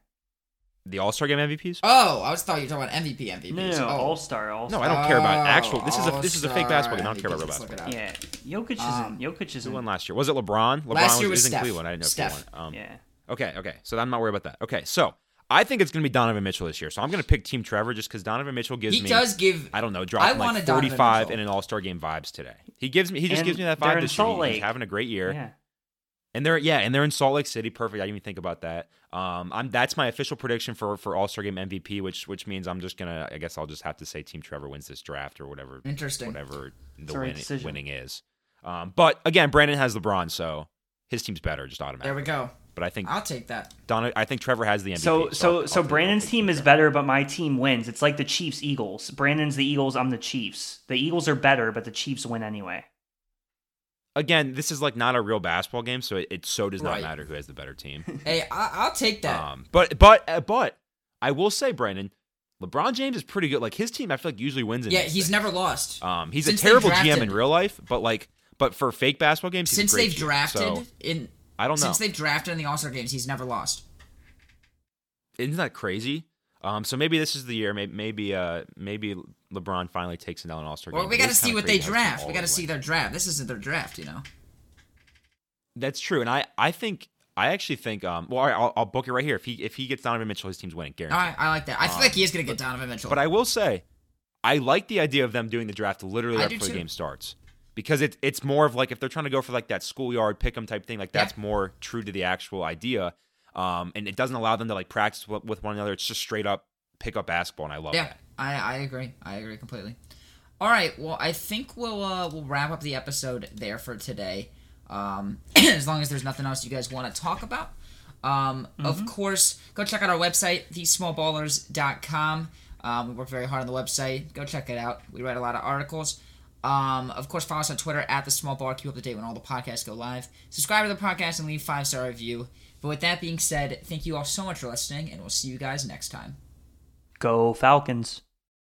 Speaker 3: The All Star Game MVPs?
Speaker 2: oh, I was thought you were talking about MVP MVPs.
Speaker 1: No, no, no
Speaker 2: oh.
Speaker 1: All Star, All
Speaker 3: no, I don't care about
Speaker 2: Oh,
Speaker 3: actual. This is a this is a fake basketball game. I don't care about real
Speaker 2: MVPs, let's look
Speaker 3: basketball.
Speaker 1: Yeah, Jokic
Speaker 2: Um,
Speaker 1: isn't. Jokic
Speaker 3: Who
Speaker 1: isn't.
Speaker 3: won last year? Was it LeBron? LeBron
Speaker 2: Last year
Speaker 3: was,
Speaker 2: was
Speaker 3: in
Speaker 2: Steph.
Speaker 3: Cleveland. I didn't know
Speaker 2: Steph.
Speaker 3: if he won. Um,
Speaker 1: Yeah.
Speaker 3: Okay, okay. So I'm not worried about that. Okay, so I think it's going to be Donovan Mitchell this year. So I'm going to pick Team Trevor just because Donovan Mitchell gives
Speaker 2: He
Speaker 3: me.
Speaker 2: He does give.
Speaker 3: I don't know,
Speaker 2: I
Speaker 3: dropping
Speaker 2: wanted
Speaker 3: like
Speaker 2: Donovan
Speaker 3: 45 in an All Star game vibes today. He gives me. He just
Speaker 1: And
Speaker 3: gives me that vibe this year. He's having a great year.
Speaker 1: Yeah.
Speaker 3: And they're yeah, and they're in Salt Lake City. Perfect. I didn't even think about that. Um, I'm that's my official prediction for for All Star Game MVP, which which means I'm just gonna. I guess I'll just have to say Team Trevor wins this draft or whatever.
Speaker 2: Interesting.
Speaker 3: Whatever the
Speaker 1: the
Speaker 3: win, winning is. Um, but again, Brandon has LeBron, so his team's better, just automatically.
Speaker 2: There we go.
Speaker 3: But I think
Speaker 2: I'll take that.
Speaker 3: Donna, I think Trevor has the MVP.
Speaker 1: So
Speaker 3: I'll-
Speaker 1: so
Speaker 3: I'll
Speaker 1: so Brandon's
Speaker 3: I'll take
Speaker 1: team is better, but my team wins. It's like the Chiefs Eagles. Brandon's the Eagles. I'm the Chiefs. The Eagles are better, but the Chiefs win anyway.
Speaker 3: Again, this is like not a real basketball game, so it, it so does not
Speaker 2: Right.
Speaker 3: matter who has the better team. [laughs]
Speaker 2: Hey, I, I'll take that.
Speaker 3: Um, but but uh, but I will say, Brandon, LeBron James is pretty good. Like his team, I feel like usually wins. In
Speaker 2: yeah, he's
Speaker 3: things.
Speaker 2: never lost.
Speaker 3: Um, he's
Speaker 2: Since
Speaker 3: a terrible GM in real life, but like, but for fake basketball games,
Speaker 2: since they've
Speaker 3: GM.
Speaker 2: drafted
Speaker 3: So,
Speaker 2: in
Speaker 3: I don't know.
Speaker 2: since they've drafted in the All Star games, he's never lost.
Speaker 3: Isn't that crazy? Um, so maybe this is the year. Maybe maybe uh maybe LeBron finally takes it down an All Star game.
Speaker 2: Well, we got to see what they
Speaker 3: it's
Speaker 2: draft. We got to see their draft. This isn't their draft, you know.
Speaker 3: That's true, and I I think I actually think um well all right, I'll, I'll book it right here. If he if he gets Donovan Mitchell, his team's winning,
Speaker 2: All
Speaker 3: guaranteed.
Speaker 2: right, I like that. I feel
Speaker 3: Um,
Speaker 2: like he is gonna get Donovan Mitchell.
Speaker 3: But I will say, I like the idea of them doing the draft literally right before the game starts. Because it, it's more of like if they're trying to go for like that schoolyard pick 'em type thing, like
Speaker 2: Yeah.
Speaker 3: that's more true to the actual idea. Um, and it doesn't allow them to like practice with, with one another. It's just straight up pick up basketball, and I love it.
Speaker 2: yeah,
Speaker 3: that.
Speaker 2: I, I agree. I agree completely. All right, well, I think we'll uh, we'll wrap up the episode there for today. Um, [clears throat] as long as there's nothing else you guys want to talk about. Um, Of course, go check out our website, thesmallballers.com. Um, we work very hard on the website. Go check it out. We write a lot of articles. Um, of course, follow us on Twitter at the Small Baller. Keep up to date when all the podcasts go live. Subscribe to the podcast and leave five star review. But with that being said, thank you all so much for listening, and we'll see you guys next time.
Speaker 1: Go Falcons.